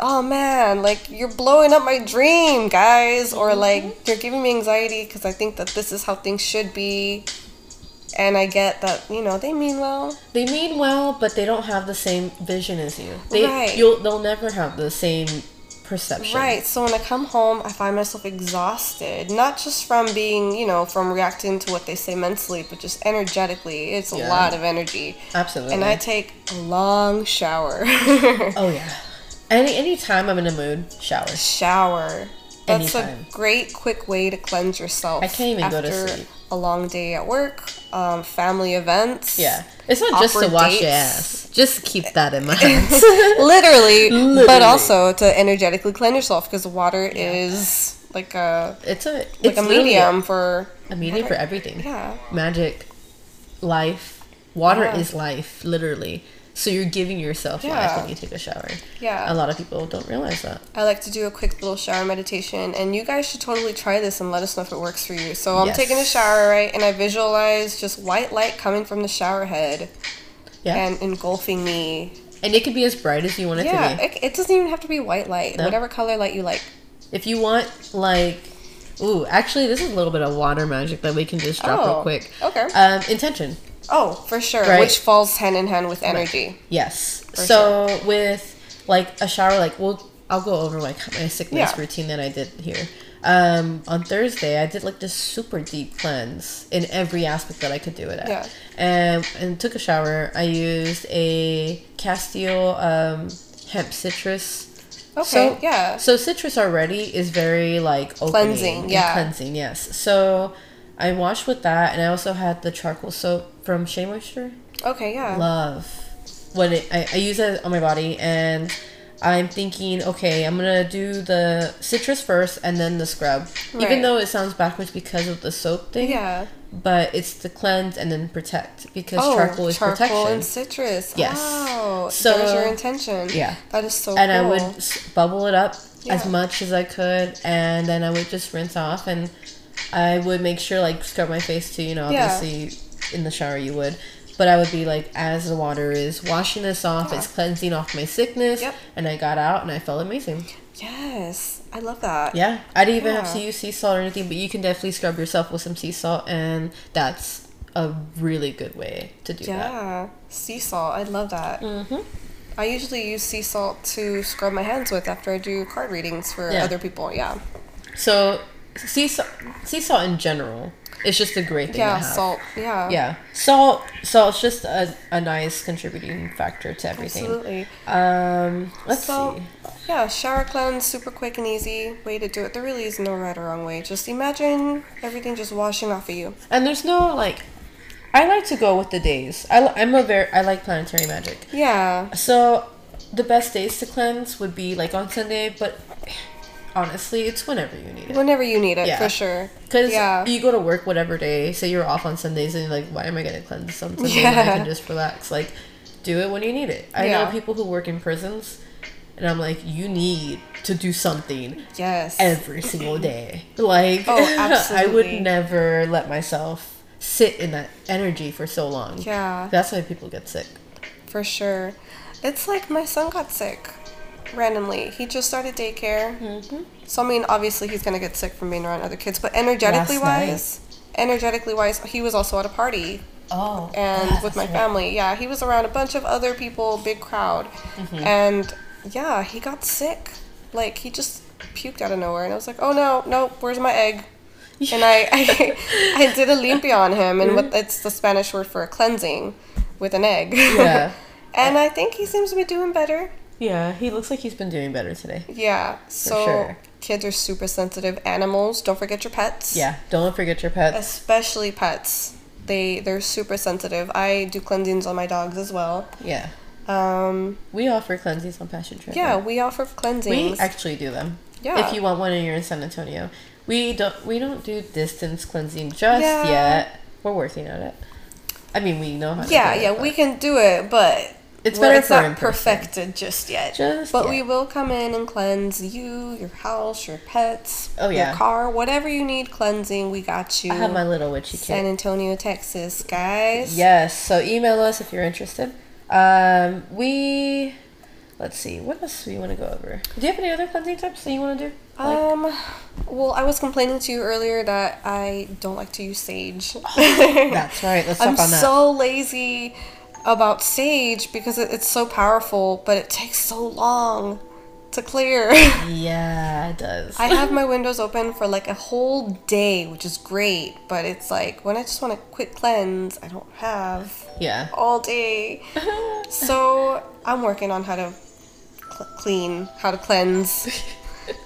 Oh man, like you're blowing up my dream, guys, or Mm-hmm. like you're giving me anxiety because I think that this is how things should be, and I get that you know they mean well. They mean well, but they don't have the same vision as you. They Right. you'll they'll never have the same perception. Right. So when I come home, I find myself exhausted, not just from being, you know, from reacting to what they say mentally, but just energetically. It's a lot of energy. Absolutely. And I take a long shower. *laughs* oh yeah. Any any time I'm in a mood, shower. shower. That's Anytime. a great, quick way to cleanse yourself. I can't even go to sleep. A long day at work, um, family events. Yeah. It's not just to wash your ass. Just keep that in mind. Literally, *laughs* Literally. but also to energetically cleanse yourself because water is like a it's a like it's a medium for A medium for everything. yeah. Magic, life, water Yeah. is life, literally. So you're giving yourself life Yeah. when you take a shower. Yeah. A lot of people don't realize that. I like to do a quick little shower meditation, and you guys should totally try this and let us know if it works for you. So I'm Yes. taking a shower, right, and I visualize just white light coming from the shower head Yeah. And, engulfing me. And it could be as bright as you want it Yeah, to be. it, it doesn't even have to be white light. No. Whatever color light you like. If you want like Ooh, actually, this is a little bit of water magic that we can just drop real Oh, quick. okay. Um, intention. Oh, for sure. Right. Which falls hand in hand with energy. Yes. so with like a shower, like we'll I'll go over like my sickness Yeah. routine that I did here. Um, on Thursday, I did like this super deep cleanse in every aspect that I could do it at. Yeah. And and took a shower. I used a Castile um, hemp citrus. Okay, So, yeah. So citrus already is very like opening Cleansing, yeah. Cleansing, yes. So I washed with that, and I also had the charcoal soap from Shea Moisture Okay, yeah. love when it, I, I use it on my body and i'm thinking okay i'm gonna do the citrus first and then the scrub Right. even though it sounds backwards because of the soap thing Yeah. but it's the cleanse and then protect because Oh, charcoal is protection and citrus. Yes. Wow. So- there's your intention. Yeah. That is so and cool. i would bubble it up as much as i could and then i would just rinse off and i would make sure like scrub my face too you know Yeah. In the shower you would but i would be like as the water is washing this off Yeah. it's cleansing off my sickness Yep. and i got out and i felt amazing Yes. I love that. yeah i didn't even have to use sea salt or anything but you can definitely scrub yourself with some sea salt and that's a really good way to do that Yeah. Sea salt. I love that. mm-hmm. I usually use sea salt to scrub my hands with after I do card readings for Yeah. other people. Yeah. so sea salt sea salt in general is just a great thing Yeah. to have. Salt. Yeah. Yeah, salt. Salt's just a, a nice contributing factor to everything. Absolutely. Um, let's So, see. yeah, shower cleanse, super quick and easy way to do it. There really is no right or wrong way. Just imagine everything just washing off of you. And there's no like. I like to go with the days. I, I'm a very I like planetary magic. Yeah. So the best days to cleanse would be like on Sunday, but honestly, it's whenever you need it. Whenever you need it, Yeah. for sure. Because Yeah. you go to work whatever day. Say you're off on Sundays and you're like, why am I gonna cleanse on Sundays when I can just relax? Like, do it when you need it. I Yeah. know people who work in prisons, and I'm like, you need to do something Yes. every single day. Like, Oh, *laughs* I would never let myself sit in that energy for so long. Yeah. That's why people get sick. For sure. It's like my son got sick randomly. He just started daycare. Mm-hmm. So, I mean, obviously he's going to get sick from being around other kids, but energetically Last night. wise, energetically wise, he was also at a party Oh, and with my family. Yeah, he was around a bunch of other people, big crowd. Mm-hmm. And yeah, he got sick. Like, he just puked out of nowhere. And I was like, oh no, no, where's my egg? *laughs* And I, *laughs* I, I did a limpia on him, and what, it's the Spanish word for a cleansing with an egg. Yeah. *laughs* and I think he seems to be doing better. Yeah, he looks like he's been doing better today. Yeah. So sure. kids are super sensitive. Animals, don't forget your pets. Yeah, don't forget your pets. Especially pets. They they're super sensitive. I do cleansings on my dogs as well. Yeah. Um, We offer cleansings on Passion Tribe. yeah, right? we offer cleansings. We actually do them. Yeah. If you want one and you're in San Antonio. We don't we don't do distance cleansing just Yeah. yet. We're working on it. I mean we know how to yeah, do it, yeah, but we can do it, but It's better it's not perfected just yet. Just but yet. we will come in and cleanse you, your house, your pets, Oh, yeah. your car, whatever you need cleansing. We got you. I have my little witchy kid. San. Antonio, Texas, guys. Yes, so email us if you're interested. Um we let's see, what else do you want to go over? Do you have any other cleansing tips that you want to do? Like- Um, well, I was complaining to you earlier that I don't like to use sage. That's right, let's *laughs* talk I'm on that. so lazy about sage because it, it's so powerful, but it takes so long to clear. *laughs* yeah, it does. I have *laughs* my windows open for like a whole day, which is great, but it's like when I just want a quick cleanse, I don't have yeah. all day. *laughs* So I'm working on how to cl- clean, how to cleanse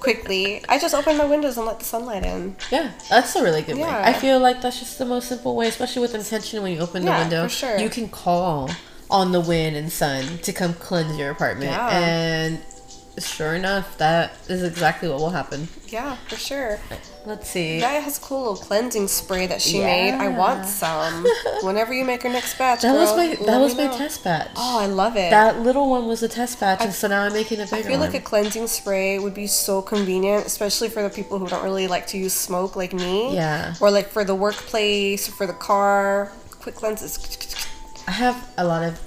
quickly. I just open my windows and let the sunlight in. Yeah, that's a really good way. Yeah. I feel like that's just the most simple way, especially with intention when you open the Yeah, window. for sure. You can call on the wind and sun to come cleanse your apartment. Yeah. And sure enough, that is exactly what will happen. Yeah, for sure. Let's see. Gaia has a cool little cleansing spray that she made. I want some. *laughs* Whenever you make your next batch, That was my that was my know. test batch. Oh, I love it. that little one was a test batch, and so now I'm making a bigger I feel one. like a cleansing spray would be so convenient, especially for the people who don't really like to use smoke like me. Yeah. Or like for the workplace, for the car. Quick cleanses. I have a lot of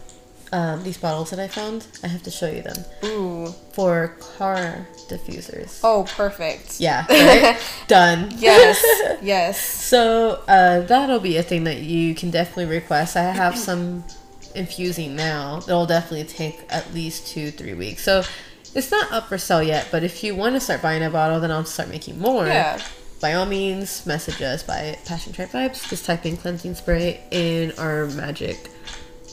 um, these bottles that I found. I have to show you them Ooh. for car diffusers. Oh, perfect. Yeah, *laughs* right? done. Yes. *laughs* Yes. So uh, that'll be a thing that you can definitely request. I have some infusing now. It'll definitely take at least two, three weeks. So it's not up for sale yet. But if you want to start buying a bottle, then I'll start making more. Yeah. By all means, message us by Passion Tribe Vibes. Just type in cleansing spray in our magic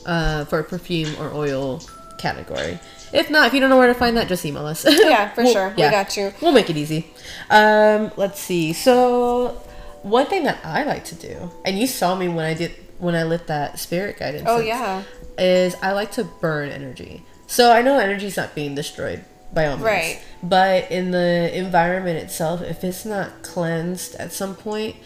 uh, for a perfume or oil category. If not, if you don't know where to find that, just email us. Yeah, *laughs* for We'll- sure. We got you. We'll make it easy. Um, let's see. So, one thing that I like to do, and you saw me when I did when I lit that spirit guidance. Oh yeah. Is I like to burn energy. So I know energy's not being destroyed by all means. Right. But in the environment itself, if it's not cleansed at some point,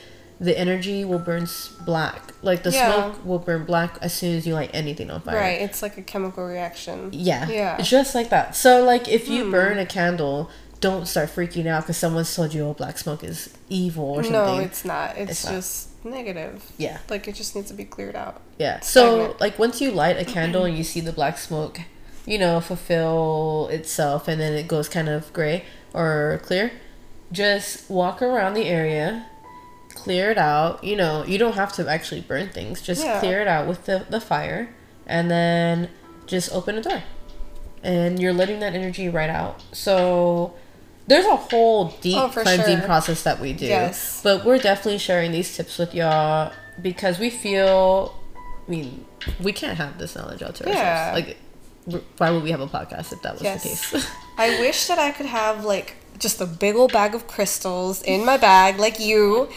the energy will burn black. Like the Yeah. smoke will burn black as soon as you light anything on fire. Right. It's like a chemical reaction. Yeah. Yeah. Hmm. It's just like that. So, like, if you burn a candle, don't start freaking out because someone's told you, oh, black smoke is evil or something. No, it's not. It's, It's not. just negative. yeah. Like it just needs to be cleared out. Yeah. So, like, once you light a candle *clears throat* and you see the black smoke, you know, fulfill itself and then it goes kind of gray or clear, just walk around the area, clear it out. You know, you don't have to actually burn things, just Yeah. clear it out with the, the fire and then just open a door. And you're letting that energy right out. So, there's a whole deep Oh, cleansing sure. process that we do. Yes. But we're definitely sharing these tips with y'all because we feel, I mean, we can't have this knowledge out to Yeah. ourselves. Like, why would we have a podcast if that was Yes. the case? *laughs* I wish that I could have like just a big old bag of crystals in my bag, like you,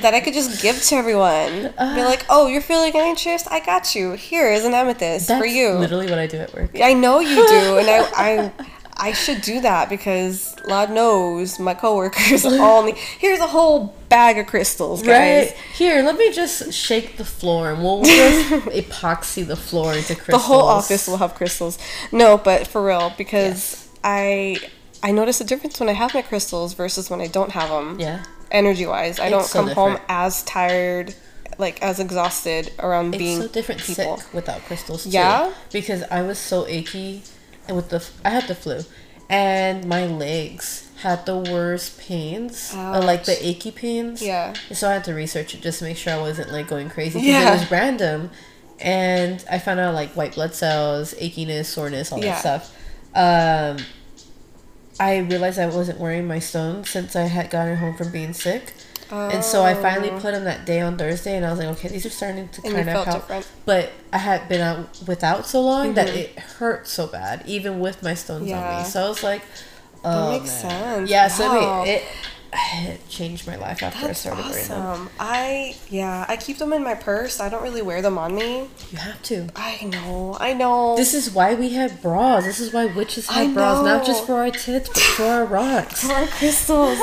that I could just give to everyone. Be uh, like, oh, you're feeling anxious? I got you. Here is an amethyst for you. literally what I do at work. I know you do, *laughs* and I, I, I should do that because Lord knows my coworkers *laughs* all need. Here's a whole bag of crystals, guys. Right here, let me just shake the floor, and we'll just *laughs* epoxy the floor into crystals. The whole office will have crystals. No, but for real, because I, I notice a difference when I have my crystals versus when I don't have them. Yeah, Energy wise, I It's don't so come home as tired, like as exhausted around it's being It's so different people. sick without crystals too. Yeah? because I was so achy, and with the I had the flu, and my legs had the worst pains, uh, like the achy pains. Yeah. So I had to research it just to make sure I wasn't like going crazy because Yeah. it was random, and I found out like white blood cells, achiness, soreness, all Yeah. that stuff. Um, I realized I wasn't wearing my stones since I had gotten home from being sick. And so I finally Oh. put them that day on Thursday, and I was like, okay, these are starting to And kind of help. different. But I had been out without so long that Mhm. it hurt so bad, even with my stones on me. So I was like, oh, makes man. sense. Yeah, so I mean, it, it *sighs* changed my life after That's I started wearing them. awesome. I yeah, I keep them in my purse. I don't really wear them on me. You have to. I know. I know. This is why we have bras. This is why witches have bras, not just for our tits, but for our rocks. *laughs* for our crystals.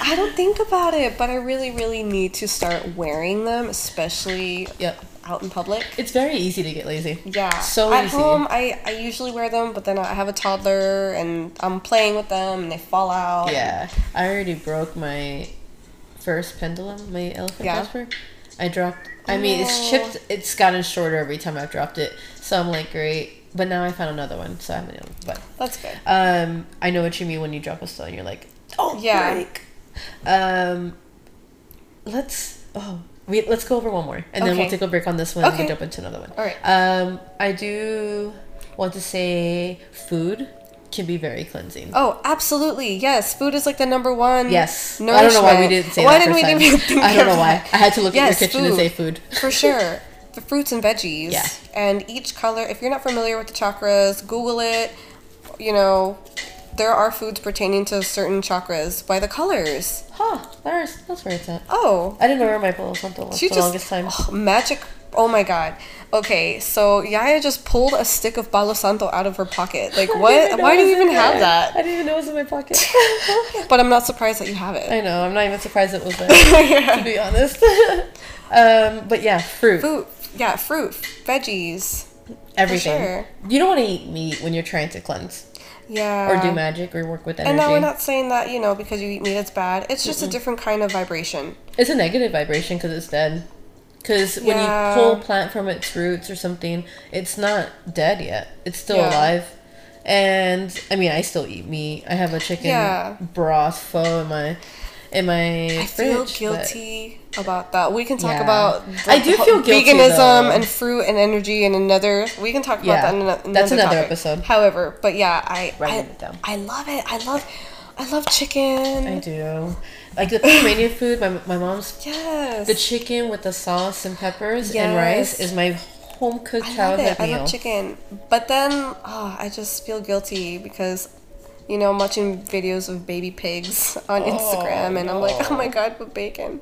I don't think about it, but I really, really need to start wearing them, especially Yep. Out in public. It's very easy to get lazy. Yeah. So At easy. home, I, I usually wear them, but then I have a toddler and I'm playing with them and they fall out. Yeah, I already broke my first pendulum, my elephant Yeah. Jasper. I dropped. I mean, it's chipped. It's gotten shorter every time I've dropped it. So I'm like, great. But now I found another one, so I'm gonna. But That's good. um, I know what you mean when you drop a stone. You're like, oh, Yeah. break. Um, let's. Oh, we let's go over one more, and then we'll take a break on this one, and Okay. we'll jump into another one. All right. Um, I do want to say food can be very cleansing. Oh, absolutely. Yes. Food is like the number one. Yes. I don't know why we didn't say Why that didn't we time. even think I don't know why. I had to look Yes, at your kitchen and say food. For sure. The fruits and veggies. Yeah. And each color, if you're not familiar with the chakras, Google it. You know, there are foods pertaining to certain chakras by the colors. Huh. There's, that's where it's at. Oh. I didn't know where my Palo Santo was the just longest time. oh, magic. Oh my god. Okay, so Yaya just pulled a stick of Palo Santo out of her pocket. *laughs* Like what? Why do you even have that? I didn't even know it was in my pocket. *laughs* But I'm not surprised that you have it. I know. I'm not even surprised it was there, *laughs* to be honest. um, but yeah, fruit. Fruit. Yeah, fruit, veggies. Everything. sure. You don't want to eat meat when you're trying to cleanse Yeah. or do magic or work with energy. And now we're not saying that, you know, because you eat meat it's bad. It's just a different kind of vibration. It's a negative vibration because it's dead. Because when Yeah. you pull a plant from its roots or something, it's not dead yet. It's still Yeah. alive. And I mean, I still eat meat. I have a chicken Yeah. broth pho in my in my I feel fridge. but- guilty about that. We can talk Yeah. about I do feel guilty, veganism though. and fruit and energy and another. We can talk about Yeah. that in another, That's another topic. episode. However, but yeah, I I. I love it. I love I love chicken. I do. Like the Panamanian food, my, my mom's yes. the chicken with the sauce and peppers and rice is my home cooked childhood it. I meal. love chicken. But then, oh, I just feel guilty because, you know, I'm watching videos of baby pigs on oh, Instagram, and I'm like, oh my god, but bacon.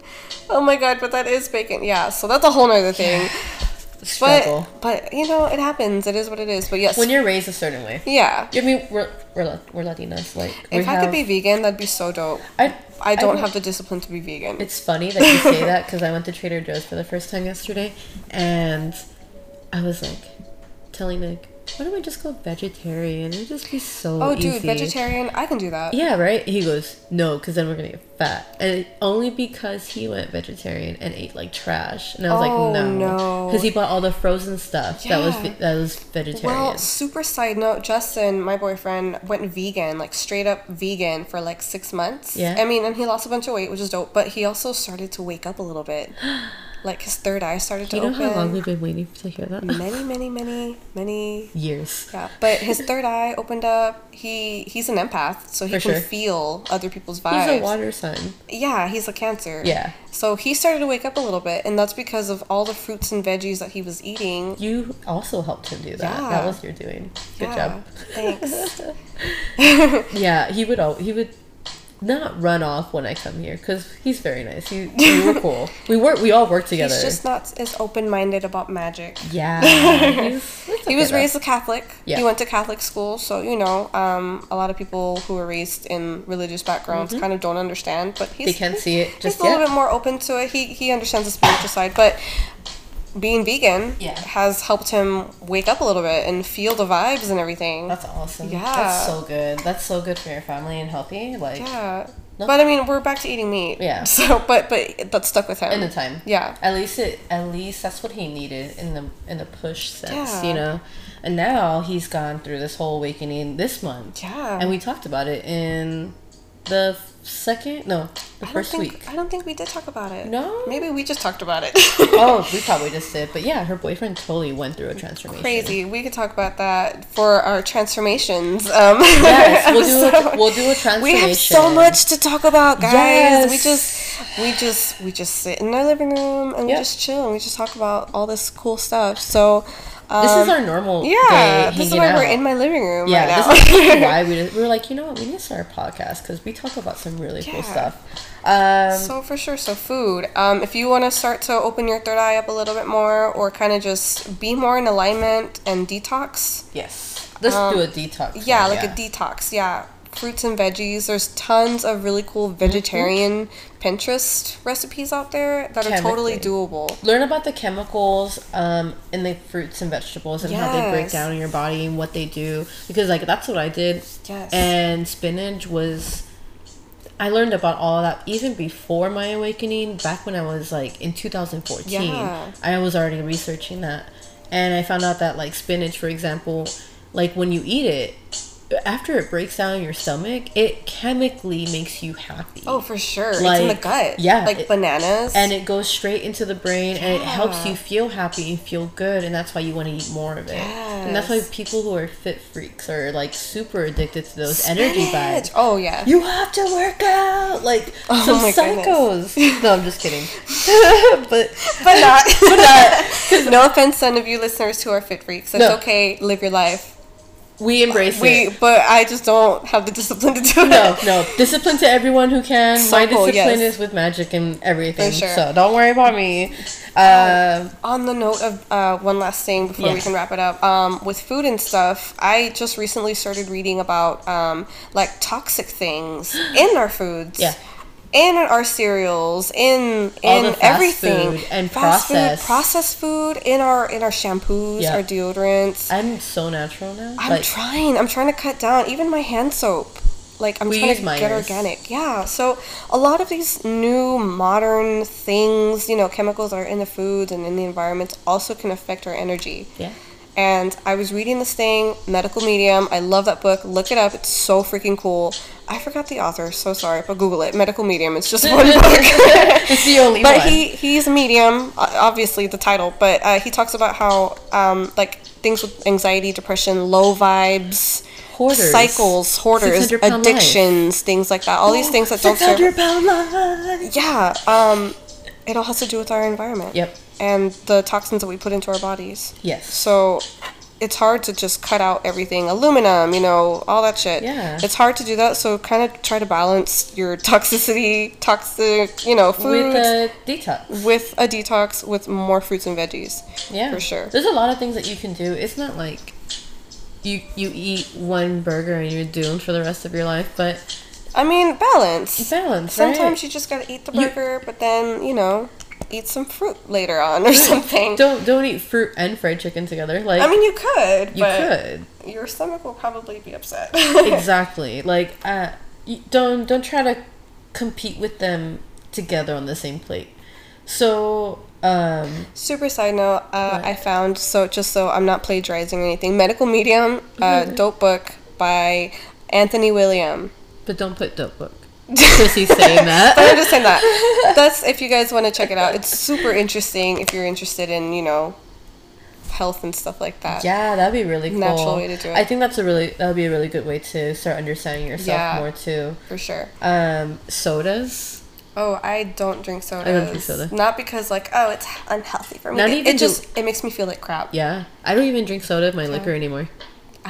Oh my god, but that is bacon. Yeah, so that's a whole nother thing. Struggle. But, but you know, it happens. It is what it is. But yes, when you're raised a certain way. yeah. I mean, we're we're, we're Latinas. Like If I could be vegan, that'd be so dope. I I don't would- have the discipline to be vegan. It's funny that you say that *laughs* because I went to Trader Joe's for the first time yesterday, and I was like telling Nick, "Why don't we just go vegetarian? It'd just be so oh, easy." dude, vegetarian, I can do that. Yeah, right. He goes, "No, because then we're gonna get fat," and it, only because he went vegetarian and ate like trash, and I was Oh, like, "No," no. because he bought all the frozen stuff that was that was vegetarian. Well, super side note, Justin, my boyfriend, went vegan, like straight up vegan for like six months. Yeah. I mean, and he lost a bunch of weight, which is dope, but he also started to wake up a little bit. *gasps* *gasps* *gasps* like his third eye started to Do you know open. how long we've been waiting to hear that? many, many, many, many. Years. Yeah, but his third eye opened up. He he's an empath, so he For can sure. feel other people's vibes. He's a water sign. Yeah, he's a cancer. Yeah. So he started to wake up a little bit, and that's because of all the fruits and veggies that he was eating. You also helped him do that. Yeah. That was your doing. Good Yeah, job. Thanks. *laughs* Yeah, he would. Al- he would not run off when I come here because he's very nice. He, we were *laughs* cool. We work. We all work together. He's just not as open minded about magic. yeah. *laughs* he's- it's He was though. raised a Catholic. Yeah. He went to Catholic school, so you know, um, a lot of people who are raised in religious backgrounds kind of don't understand. But he's Mm-hmm. They can't see it he's just a little yet. bit more open to it. He he understands the spiritual side, but being vegan Yeah. has helped him wake up a little bit and feel the vibes and everything. That's awesome. Yeah. That's so good. That's so good for your family and healthy. Like yeah. No. But I mean, we're back to eating meat. Yeah. *laughs* So, but but that stuck with him. in the time. Yeah. At least it. At least that's what he needed in the in the push sense. Yeah. You know. And now he's gone through this whole awakening this month. Yeah. And we talked about it in the second. No, the first think week. I don't think we did talk about it. No? Maybe we just talked about it. *laughs* oh, we *laughs* probably just did. But yeah, her boyfriend totally went through a transformation. Crazy. We could talk about that for our transformations. Um, Yes, we'll do a, *laughs* we'll do a transformation. We have so much to talk about, guys. Yes. We just, we just, we just sit in our living room and we just chill and we just talk about all this cool stuff. So, um, This is our normal yeah. day This is why out. we're in my living room yeah, right now. this is *laughs* why we, we were like, you know what, we need to start a podcast because we talk about some really cool stuff. Um, So for sure, so food. Um, if you want to start to open your third eye up a little bit more, or kind of just be more in alignment and detox, yes, let's do a detox. Um, yeah, one, like a detox. Yeah, fruits and veggies. There's tons of really cool vegetarian Pinterest recipes out there that are totally doable. Learn about the chemicals um, in the fruits and vegetables and how they break down in your body and what they do because like that's what I did. Yes. And spinach was. I learned about all that even before my awakening. Back when I was like in 2014, Yeah. I was already researching that, and I found out that like spinach, for example, like when you eat it, after it breaks down in your stomach, it chemically makes you happy. Oh, for sure. it's in the gut. yeah, like it- bananas. and it goes straight into the brain and it helps you feel happy and feel good and that's why you want to eat more of it and that's why people who are fit freaks are like super addicted to those energy Spinach. vibes Oh yeah. you have to work out like Oh some psychos *laughs* no i'm just kidding *laughs* but but not. *laughs* but not no offense, any of you listeners who are fit freaks. It's No. okay. Live your life. We embrace We, it but I just don't have the discipline to do it. no, no. Discipline to everyone who can. So My cool, discipline yes. is with magic and everything. Sure. So don't worry about me. Um, On the note of uh, one last thing before we can wrap it up, um, with food and stuff, I just recently started reading about um, like toxic things in our foods. Yeah. In our cereals, in in everything, and Fast processed. food, processed food in our in our shampoos, Yeah. our deodorants. I'm so natural now. I'm like, trying. I'm trying to cut down. Even my hand soap. like I'm trying to get organic. Yeah. So a lot of these new modern things, you know, chemicals are in the foods and in the environments also can affect our energy. Yeah. And I was reading this thing, Medical Medium. I love that book. Look it up. It's so freaking cool. I forgot the author. So sorry, but Google it. Medical Medium. It's just one *laughs* book. It's the only but one. he he's a medium. Obviously, the title. But uh, he talks about how um, like things with anxiety, depression, low vibes, Hoarders. cycles, hoarders, 600 pound addictions, things like that. All these things that don't serve. 600. Yeah. Um, it all has to do with our environment. Yep. And the toxins that we put into our bodies. Yes. So it's hard to just cut out everything aluminum, you know, all that shit. Yeah. It's hard to do that, so kind of try to balance your *laughs* toxicity, toxic, you know, foods With a detox. with a detox with more fruits and veggies. Yeah. For sure. There's a lot of things that you can do. It's not like you you eat one burger and you're doomed for the rest of your life, but I mean, balance. balance. Sometimes right? you just gotta eat the You- burger, but then, you know, eat some fruit later on or *laughs* something. don't don't eat fruit and fried chicken together. Like I mean, you could, you but could. your stomach will probably be upset. *laughs* exactly. Like uh, don't don't try to compete with them together on the same plate. So um Super side note, uh, I found so just so I'm not plagiarizing or anything. Medical Medium, uh, dope book by Anthony William. but don't put dope book. He's saying *laughs* that. But I'm just saying that. That's if you guys want to check it out. It's super interesting if you're interested in you know health and stuff like that. Yeah, that'd be really cool. Natural way to do it. I think that's a really that would be a really good way to start understanding yourself Yeah. more too. for sure. Um, sodas. Oh, I don't drink soda. I don't drink soda. Not because like oh it's unhealthy for me. Not it, even it just it makes me feel like crap. Yeah, I don't even drink soda my liquor anymore.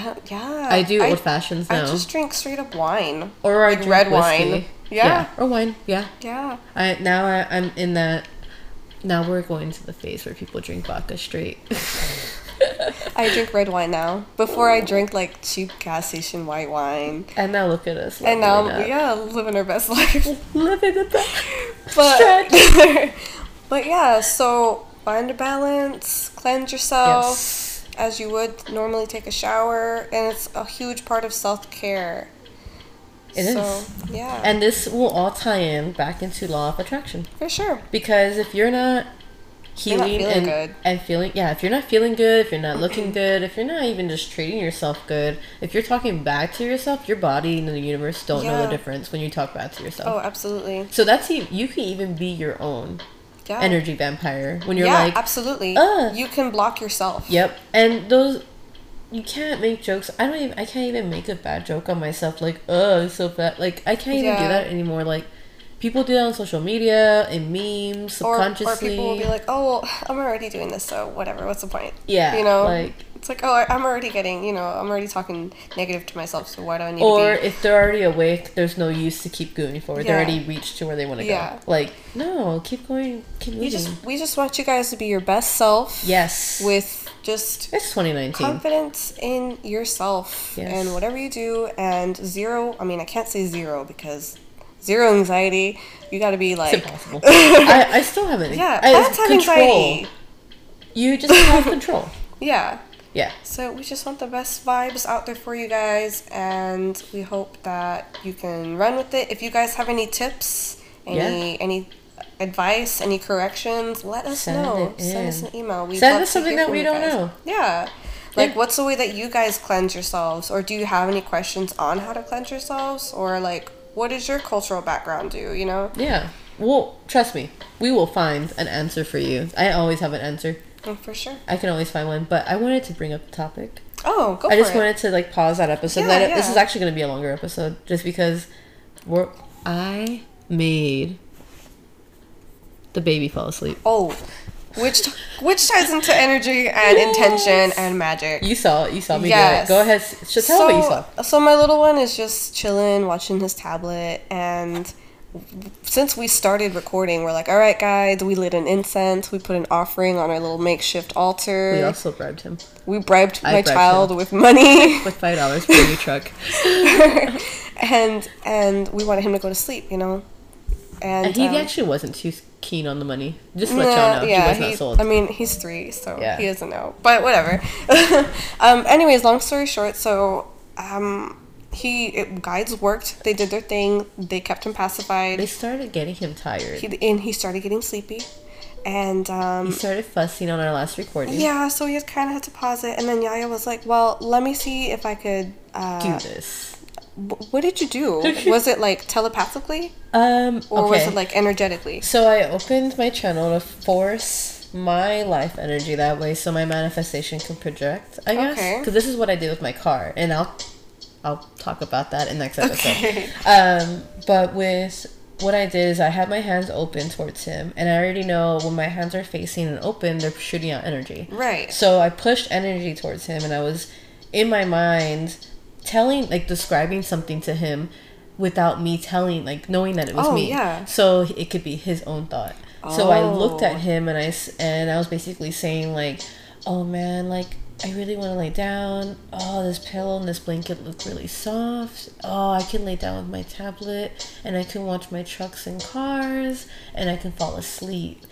Don't, yeah. I do old fashions I just drink straight up wine. or I like drink red whiskey. wine. Yeah. or wine. Yeah, Yeah. I now I, I'm in that. Now we're going to the phase where people drink vodka straight. *laughs* I drink red wine now. Before I drank like cheap gas station white wine. and now look at us. And now, up. yeah, living our best life. *laughs* living the best. *laughs* But, but yeah, so find a balance, cleanse yourself Yes. As you would normally take a shower, and it's a huge part of self care. It so, is. Yeah, And this will all tie in back into law of attraction. for sure. Because if you're not You're not healing feeling and, good. and feeling yeah, if you're not feeling good, if you're not looking good, if you're not even just treating yourself good, if you're talking back to yourself, your body and the universe don't know the difference when you talk back to yourself. Oh, absolutely. So that's you can even be your own Yeah. energy vampire when you're yeah, like, absolutely. "Ugh." You can block yourself. yep. And those you can't make jokes. I don't even. I can't even make a bad joke on myself. Like, oh, it's so bad. Like, I can't even do that anymore. Like, people do that on social media and memes Or, subconsciously. or people will be like, oh, well, I'm already doing this, so whatever. What's the point? yeah, you know, like it's like, oh, I'm already getting, you know, I'm already talking negative to myself, so why do I need or to be? if they're already awake, there's no use to keep going forward. They already reached to where they want to Yeah. go. Like, no, keep going, keep moving. You just, we just want you guys to be your best self. yes, With just it's 2019. confidence in yourself Yes. and whatever you do, and zero. I mean, I can't say zero because zero anxiety. You got to be It's like, impossible. *laughs* I, I still haven't. yeah, I, that's have control. anxiety. You just have control. *laughs* Yeah. Yeah. So we just want the best vibes out there for you guys, and we hope that you can run with it. If you guys have any tips, any any advice, any corrections, let us Send know. Send us an email. We'd Send us something that we don't guys. know. Yeah. Like, Yeah. what's the way that you guys cleanse yourselves, or do you have any questions on how to cleanse yourselves, or like, what does your cultural background do? You know. Yeah. Well, trust me, we will find an answer for you. I always have an answer. Mm, for sure. I can always find one. But I wanted to bring up the topic. Oh, go I just it. wanted to like pause that episode. Yeah, I don't- This is actually going to be a longer episode, just because we're I made the baby fall asleep. Oh, which which ties into energy and intention and magic. You saw it. You saw me Yes. do it. Go ahead. Should tell what you saw. So my little one is just chilling, watching his tablet, and since we started recording, we're like, all right, guys, we lit an incense, we put an offering on our little makeshift altar. We also bribed him We bribed I my bribed child him. with money, *laughs* with five dollars for a new truck. *laughs* and and we wanted him to go to sleep, you know. And, And he um, actually wasn't too keen on the money. Just to let y'all know, yeah, he was not he- sold. I mean, he's three, so Yeah. he doesn't know. But whatever. *laughs* um, anyways, long story short, so um, he it, guides worked. They did their thing. They kept him pacified. They started getting him tired. He and he started getting sleepy, and um, he started fussing on our last recording. yeah, so he just kind of had to pause it. And then Yaya was like, "Well, let me see if I could." Uh, Do this. wh- what did you do? *laughs* was it like telepathically, Um, or okay. was it like energetically? So I opened my channel to force my life energy that way, so my manifestation can project. I guess Okay. because this is what I did with my car, and I'll I'll talk about that in next episode. Okay. *laughs* Um, but with what I did is I had my hands open towards him, and I already know when my hands are facing and open, they're shooting out energy. Right. So I pushed energy towards him, and I was in my mind telling, like, describing something to him without me telling, like, knowing that it was Oh, me. yeah. So it could be his own thought. Oh. So I looked Oh. at him, and I and I was basically saying, like, oh man, like. I really want to lay down. Oh, this pillow and this blanket look really soft. Oh, I can lay down with my tablet and I can watch my trucks and cars and I can fall asleep.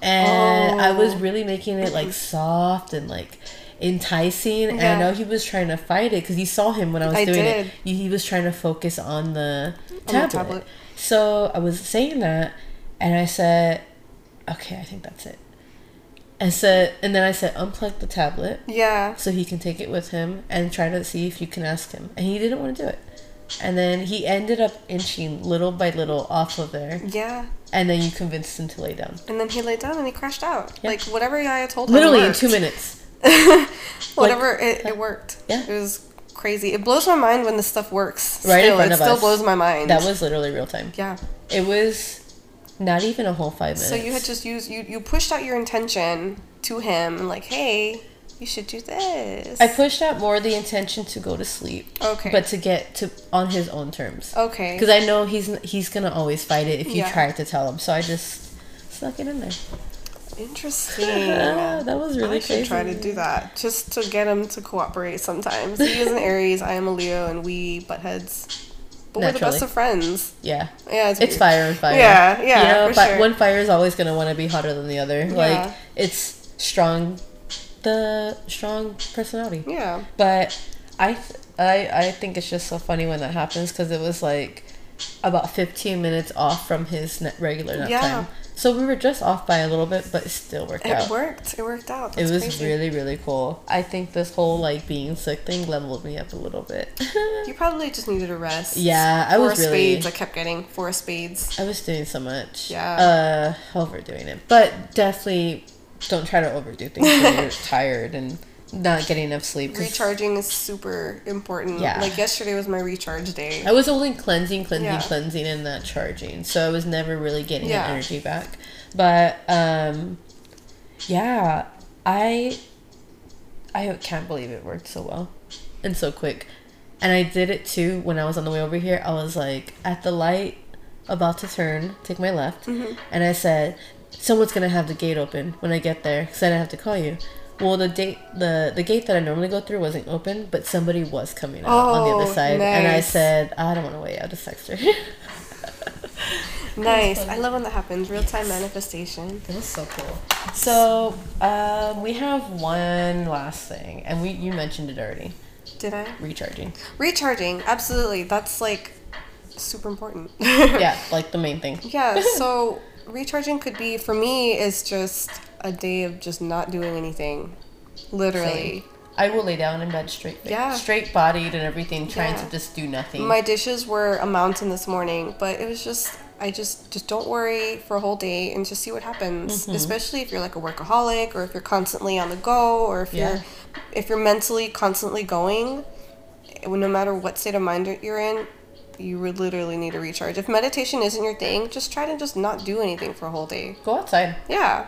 And I was Oh. really making it like soft and like enticing. And I know he was trying to fight it because you saw him when I was I doing did. it. He he was trying to focus on the On the tablet. tablet. So I was saying that, and I said, "Okay, I think that's it." I said, and then I said, "Unplug the tablet Yeah. so he can take it with him and try to see if you can ask him." And he didn't want to do it. And then he ended up inching little by little off of there, Yeah. and then you convinced him to lay down. And then he laid down and he crashed out. Yeah. Like whatever Yaya told him. Literally in two minutes. *laughs* Whatever it, it worked. Yeah. It was crazy. It blows my mind when this stuff works. Right in front it of still us. blows my mind. That was literally real time. yeah. It was not even a whole five minutes. So you had just used you you pushed out your intention to him and like, hey, you should do this. I pushed out more the intention to go to sleep. Okay. But to get to on his own terms. okay. Because I know he's he's gonna always fight it if you Yeah. try to tell him. So I just snuck it in there. Interesting. Ah, *laughs* that was really I should crazy. try to do that just to get him to cooperate sometimes. He is an Aries, I am a Leo, and we butt heads. But we're the best of friends. Yeah, Yeah, it's, it's fire and fire. Yeah, yeah, You know, sure. one fire is always gonna want to be hotter than the other. Yeah. Like it's strong, the strong personality. Yeah. But I, th- I, I think it's just so funny when that happens because it was like about 15 minutes off from his regular nap Yeah. time. So we were just off by a little bit, but it still worked It out. It worked. It worked out. It was crazy. really, really cool. I think this whole like being sick thing leveled me up a little bit. *laughs* You probably just needed a rest. Yeah, I Four was really- spades. I kept getting four spades. I was doing so much. Yeah. Uh, overdoing it. But definitely don't try to overdo things when you're *laughs* tired and not getting enough sleep. Recharging is super important. Yeah. Like yesterday was my recharge day. I was only cleansing, cleansing, Yeah. cleansing, and not charging. So I was never really getting Yeah. that energy back. But um, yeah, I I can't believe it worked so well and so quick. And I did it too when I was on the way over here. I was like at the light, about to turn, take my left, Mm-hmm. and I said, "Someone's gonna have the gate open when I get there, because I didn't have to call you." Well, the date the the gate that I normally go through wasn't open, but somebody was coming out on the other Oh, side, and I said, "I don't want to wait. I'll just text her." *laughs* nice. I love when that happens. Real time manifestation. It was so cool. So um, we have one last thing, and we you mentioned it already. Did I? Recharging. Recharging. Absolutely. That's like super important. yeah, *laughs* like the main thing. Yeah, so *laughs* recharging could be for me is just a day of just not doing anything. Literally. I will lay down in bed straight, Yeah. straight bodied and everything, trying Yeah. to just do nothing. My dishes were a mountain this morning, but it was just I just just don't worry for a whole day and just see what happens. Mm-hmm. Especially if you're like a workaholic or if you're constantly on the go or if Yeah. you're if you're mentally constantly going, no matter what state of mind you're in, you would literally need a recharge. If meditation isn't your thing, just try to just not do anything for a whole day. Go outside. Yeah.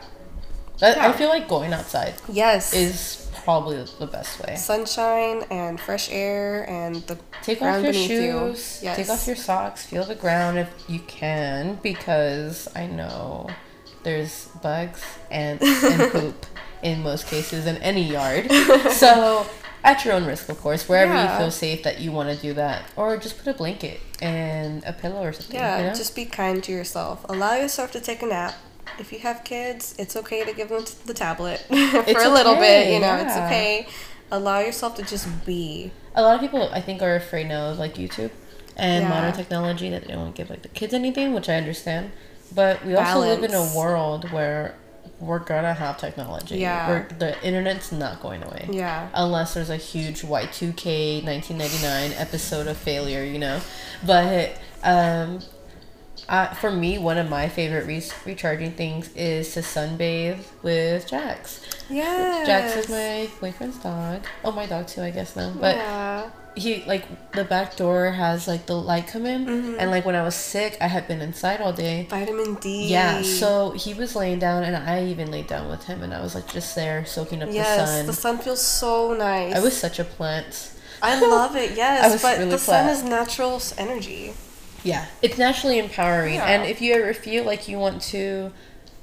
That, I feel like going outside Yes. is probably the best way. sunshine and fresh air and the Take off your beneath you. shoes. Yes. Take off your socks. Feel the ground if you can, because I know there's bugs, ants, and *laughs* poop in most cases in any yard. So *laughs* at your own risk, of course, wherever Yeah. you feel safe that you want to do that, or just put a blanket and a pillow or something. Yeah, you know? just be kind to yourself. Allow yourself to take a nap. If you have kids, it's okay to give them t- the tablet *laughs* for It's a little bit. You know, it's okay. Allow yourself to just be. A lot of people, I think, are afraid now of like YouTube and Yeah. modern technology that they don't want to give like the kids anything, which I understand. But we also live in a world where we're gonna have technology. Yeah. We're, the internet's not going away. Yeah. Unless there's a huge Y2K 1999 episode of failure, you know. But um, uh, for me, one of my favorite re- recharging things is to sunbathe with Jax. Yes. Jax is my boyfriend's dog. Oh, my dog too, I guess now. But yeah. he like the back door has like the light come in, Mm-hmm. and like when I was sick, I had been inside all day. Vitamin D. Yeah, so he was laying down, and I even laid down with him, and I was like just there soaking up yes, the sun. the sun feels so nice. I was such a plant. I love it. *laughs* Yes, but really the sun is natural energy. Yeah, it's naturally empowering, Yeah. and if you ever feel like you want to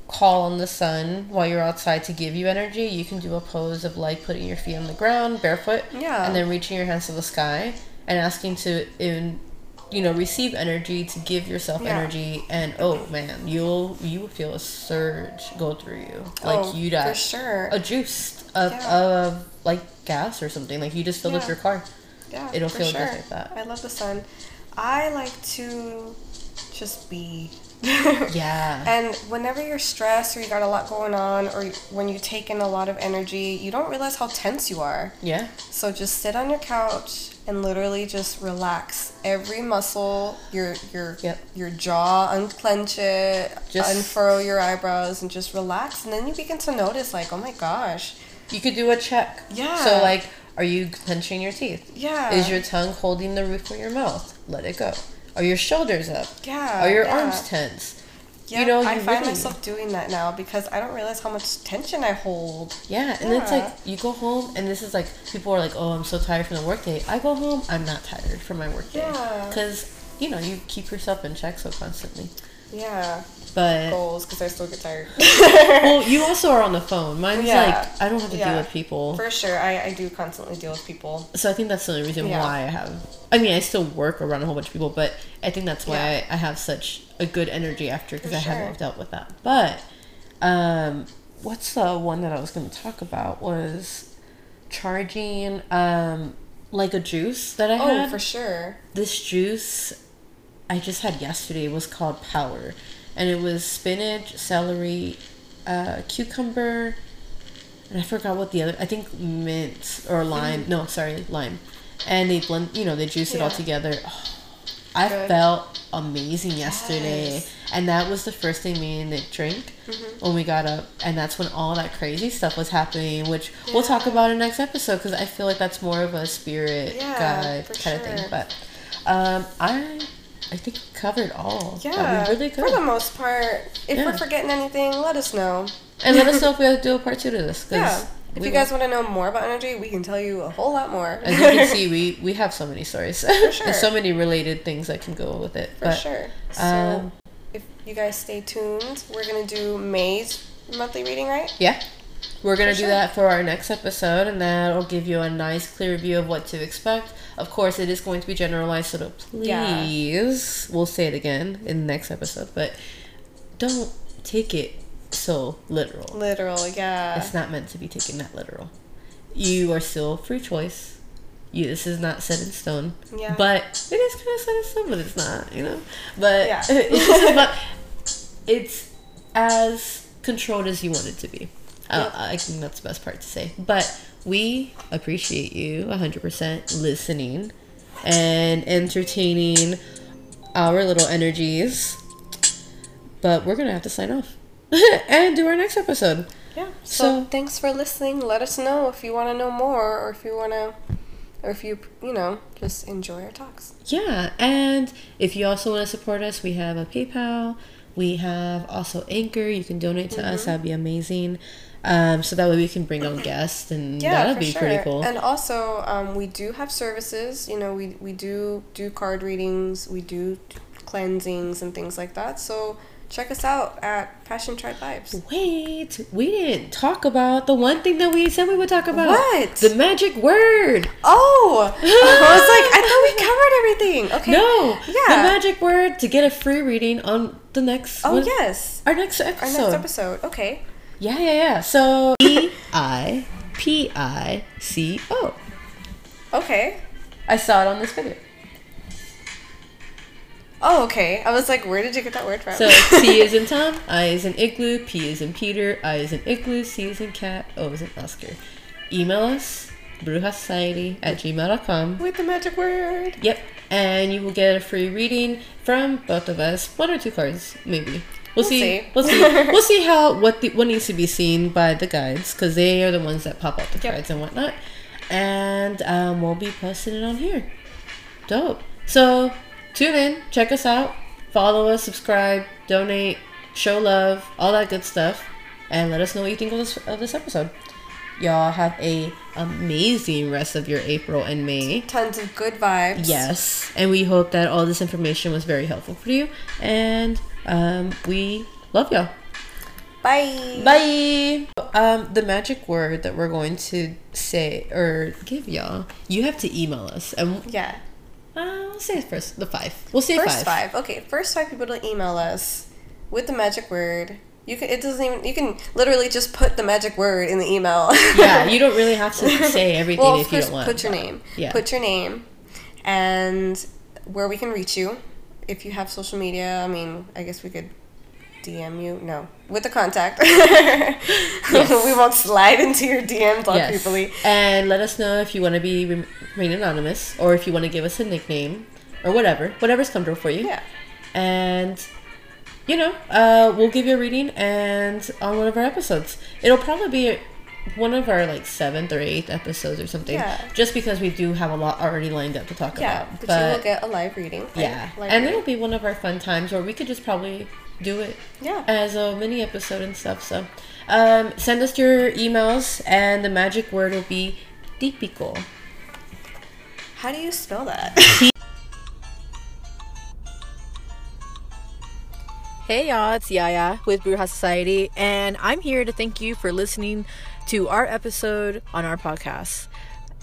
call on the sun while you're outside to give you energy, you can do a pose of like putting your feet on the ground barefoot, Yeah. and then reaching your hands to the sky and asking to in you know receive energy to give yourself Yeah. energy and oh man you'll you will feel a surge go through you like Oh, you for sure. a juice of, Yeah. of like gas or something like you just filled up your car Yeah, It'll feel sure. just like that. I love the sun. I like to just be. *laughs* yeah And whenever you're stressed or you got a lot going on or when you take in a lot of energy, you don't realize how tense you are. yeah So just sit on your couch and literally just relax every muscle, your your Yep. your jaw, unclench it, Just- unfurrow your eyebrows and just relax and then you begin to notice like, "Oh my gosh. You could do a check. Yeah. So like, are you clenching your teeth? Yeah. Is your tongue holding the roof of your mouth? Let it go. Are your shoulders up? Yeah. Are your yeah. arms tense? Yeah, you know, I find really- myself doing that now because I don't realize how much tension I hold. Yeah, and it's like you go home, and this is like people are like, "Oh, I'm so tired from the workday." I go home, I'm not tired from my workday Yeah. because you know you keep yourself in check so constantly. Yeah, But goals because I still get tired. *laughs* well, you also are on the phone. Mine's Yeah. like I don't have to deal with people. For sure, I, I do constantly deal with people. So I think that's the only reason Yeah. why I have. I mean, I still work around a whole bunch of people, but I think that's why Yeah. I, I have such a good energy after because I sure. haven't dealt with that. But um, what's the one that I was going to talk about was charging um like a juice that I Oh, had. for sure. This juice I just had yesterday was called Power, and it was spinach, celery, uh, cucumber, and I forgot what the other. I think mint or lime. No, sorry, lime. And they blend. You know, they juice it all together. Oh, I Good. felt amazing yesterday, Yes. and that was the first thing me and Nick drank Mm-hmm. when we got up, and that's when all that crazy stuff was happening, which we'll talk about in next episode because I feel like that's more of a spirit Yeah, guide kind of thing. But um, I I think we covered all. Yeah, we really for the most part. If Yeah. we're forgetting anything, let us know. and let us know *laughs* if we have to do a part two to this. Yeah. If you guys want to know more about energy, we can tell you a whole lot more. As you can see, *laughs* we we have so many stories sure. *laughs* and so many related things that can go with it. For but, sure. So, um, if you guys stay tuned, we're gonna do May's monthly reading, right? Yeah. We're gonna do sure. that for our next episode, and that'll give you a nice, clear view of what to expect. Of course, it is going to be generalized, so Yeah. please, we'll say it again in the next episode, but don't take it so literal. Literal, yeah. It's not meant to be taken that literal. You are still free choice. You, this is not set in stone. Yeah. But it is kind of set in stone, but it's not, you know? But Yeah. *laughs* it's *laughs* about, it's as controlled as you want it to be. Uh, I think that's the best part to say. But we appreciate you 100% listening and entertaining our little energies. But we're going to have to sign off *laughs* and do our next episode. Yeah. So, So- thanks for listening. Let us know if you want to know more or if you want to or if you, you know, just enjoy our talks. Yeah, and if you also want to support us, we have a PayPal. We have also Anchor. You can donate to Mm-hmm. us. That'd be amazing. Um, so that way we can bring on guests, and Yeah, that'd be sure. pretty cool. And also, um, we do have services. You know, we we do do card readings, we do cleansings and things like that. So check us out at Passion Tribe Vibes. Wait, we didn't talk about the one thing that we said we would talk about. What? The magic word. Oh, *laughs* I was like, I thought we covered everything. Okay. No. Yeah. The magic word to get a free reading on the next. Oh one- yes. Our next episode. Our next episode. Okay. Yeah, yeah, yeah. So E I P I C O. Okay. I saw it on this video. Oh, okay. I was like, where did you get that word from? So T *laughs* is in Tom, I is in Igloo, P is in Peter, I is in Igloo, C is in Cat, O is in Oscar. Email us, brujasociety at gmail.com. With the magic word. Yep, and you will get a free reading from both of us. One or two cards, maybe. We'll, We'll see. see. We'll see. *laughs* we'll see how what the, what needs to be seen by the guides because they are the ones that pop out the Yep. cards and whatnot. And um, we'll be posting it on here. Dope. So tune in, check us out, follow us, subscribe, donate, show love, all that good stuff, and let us know what you think of this of this episode. Y'all have a amazing rest of your April and May. Tons of good vibes. Yes, and we hope that all this information was very helpful for you. And um, we love y'all. Bye. Bye. Um, the magic word that we're going to say or give y'all, you have to email us, and Yeah. uh, we'll say first the five. We'll say First five. five. Okay, first five people to email us with the magic word. You can. It doesn't even. You can literally just put the magic word in the email. Yeah, *laughs* you don't really have to say everything well, if you don't want. put your name. Yeah. Put your name, and where we can reach you. If you have social media, I mean, I guess we could DM you. No, with the contact. *laughs* we won't slide into your DMs all Yes. creepily. And let us know if you want to be remain anonymous or if you want to give us a nickname or whatever, whatever's comfortable for you. Yeah. And you know, uh, we'll give you a reading and on one of our episodes. It'll probably be one of our like seventh or eighth episodes or something. Yeah. Just because we do have a lot already lined up to talk Yeah, about. but, you will get a live reading. right? yeah, Live and reading. it'll be one of our fun times where we could just probably do it Yeah. as a mini episode and stuff. So, um, send us your emails, and the magic word will be típico. How do you spell that? *laughs* Hey y'all, it's Yaya with Bruja Society, and I'm here to thank you for listening to our episode on our podcast.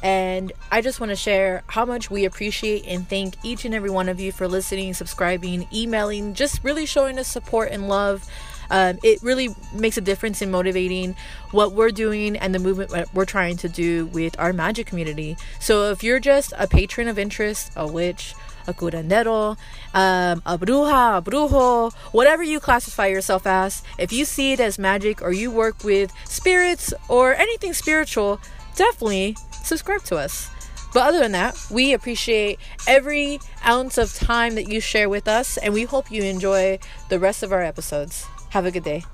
And I just want to share how much we appreciate and thank each and every one of you for listening, subscribing, emailing, just really showing us support and love. Um, it really makes a difference in motivating what we're doing and the movement we're trying to do with our magic community. So if you're just a patron of interest, a witch, a curandero, um, a bruja, a brujo, whatever you classify yourself as, if you see it as magic or you work with spirits or anything spiritual, definitely subscribe to us. But other than that, we appreciate every ounce of time that you share with us, and we hope you enjoy the rest of our episodes. Have a good day.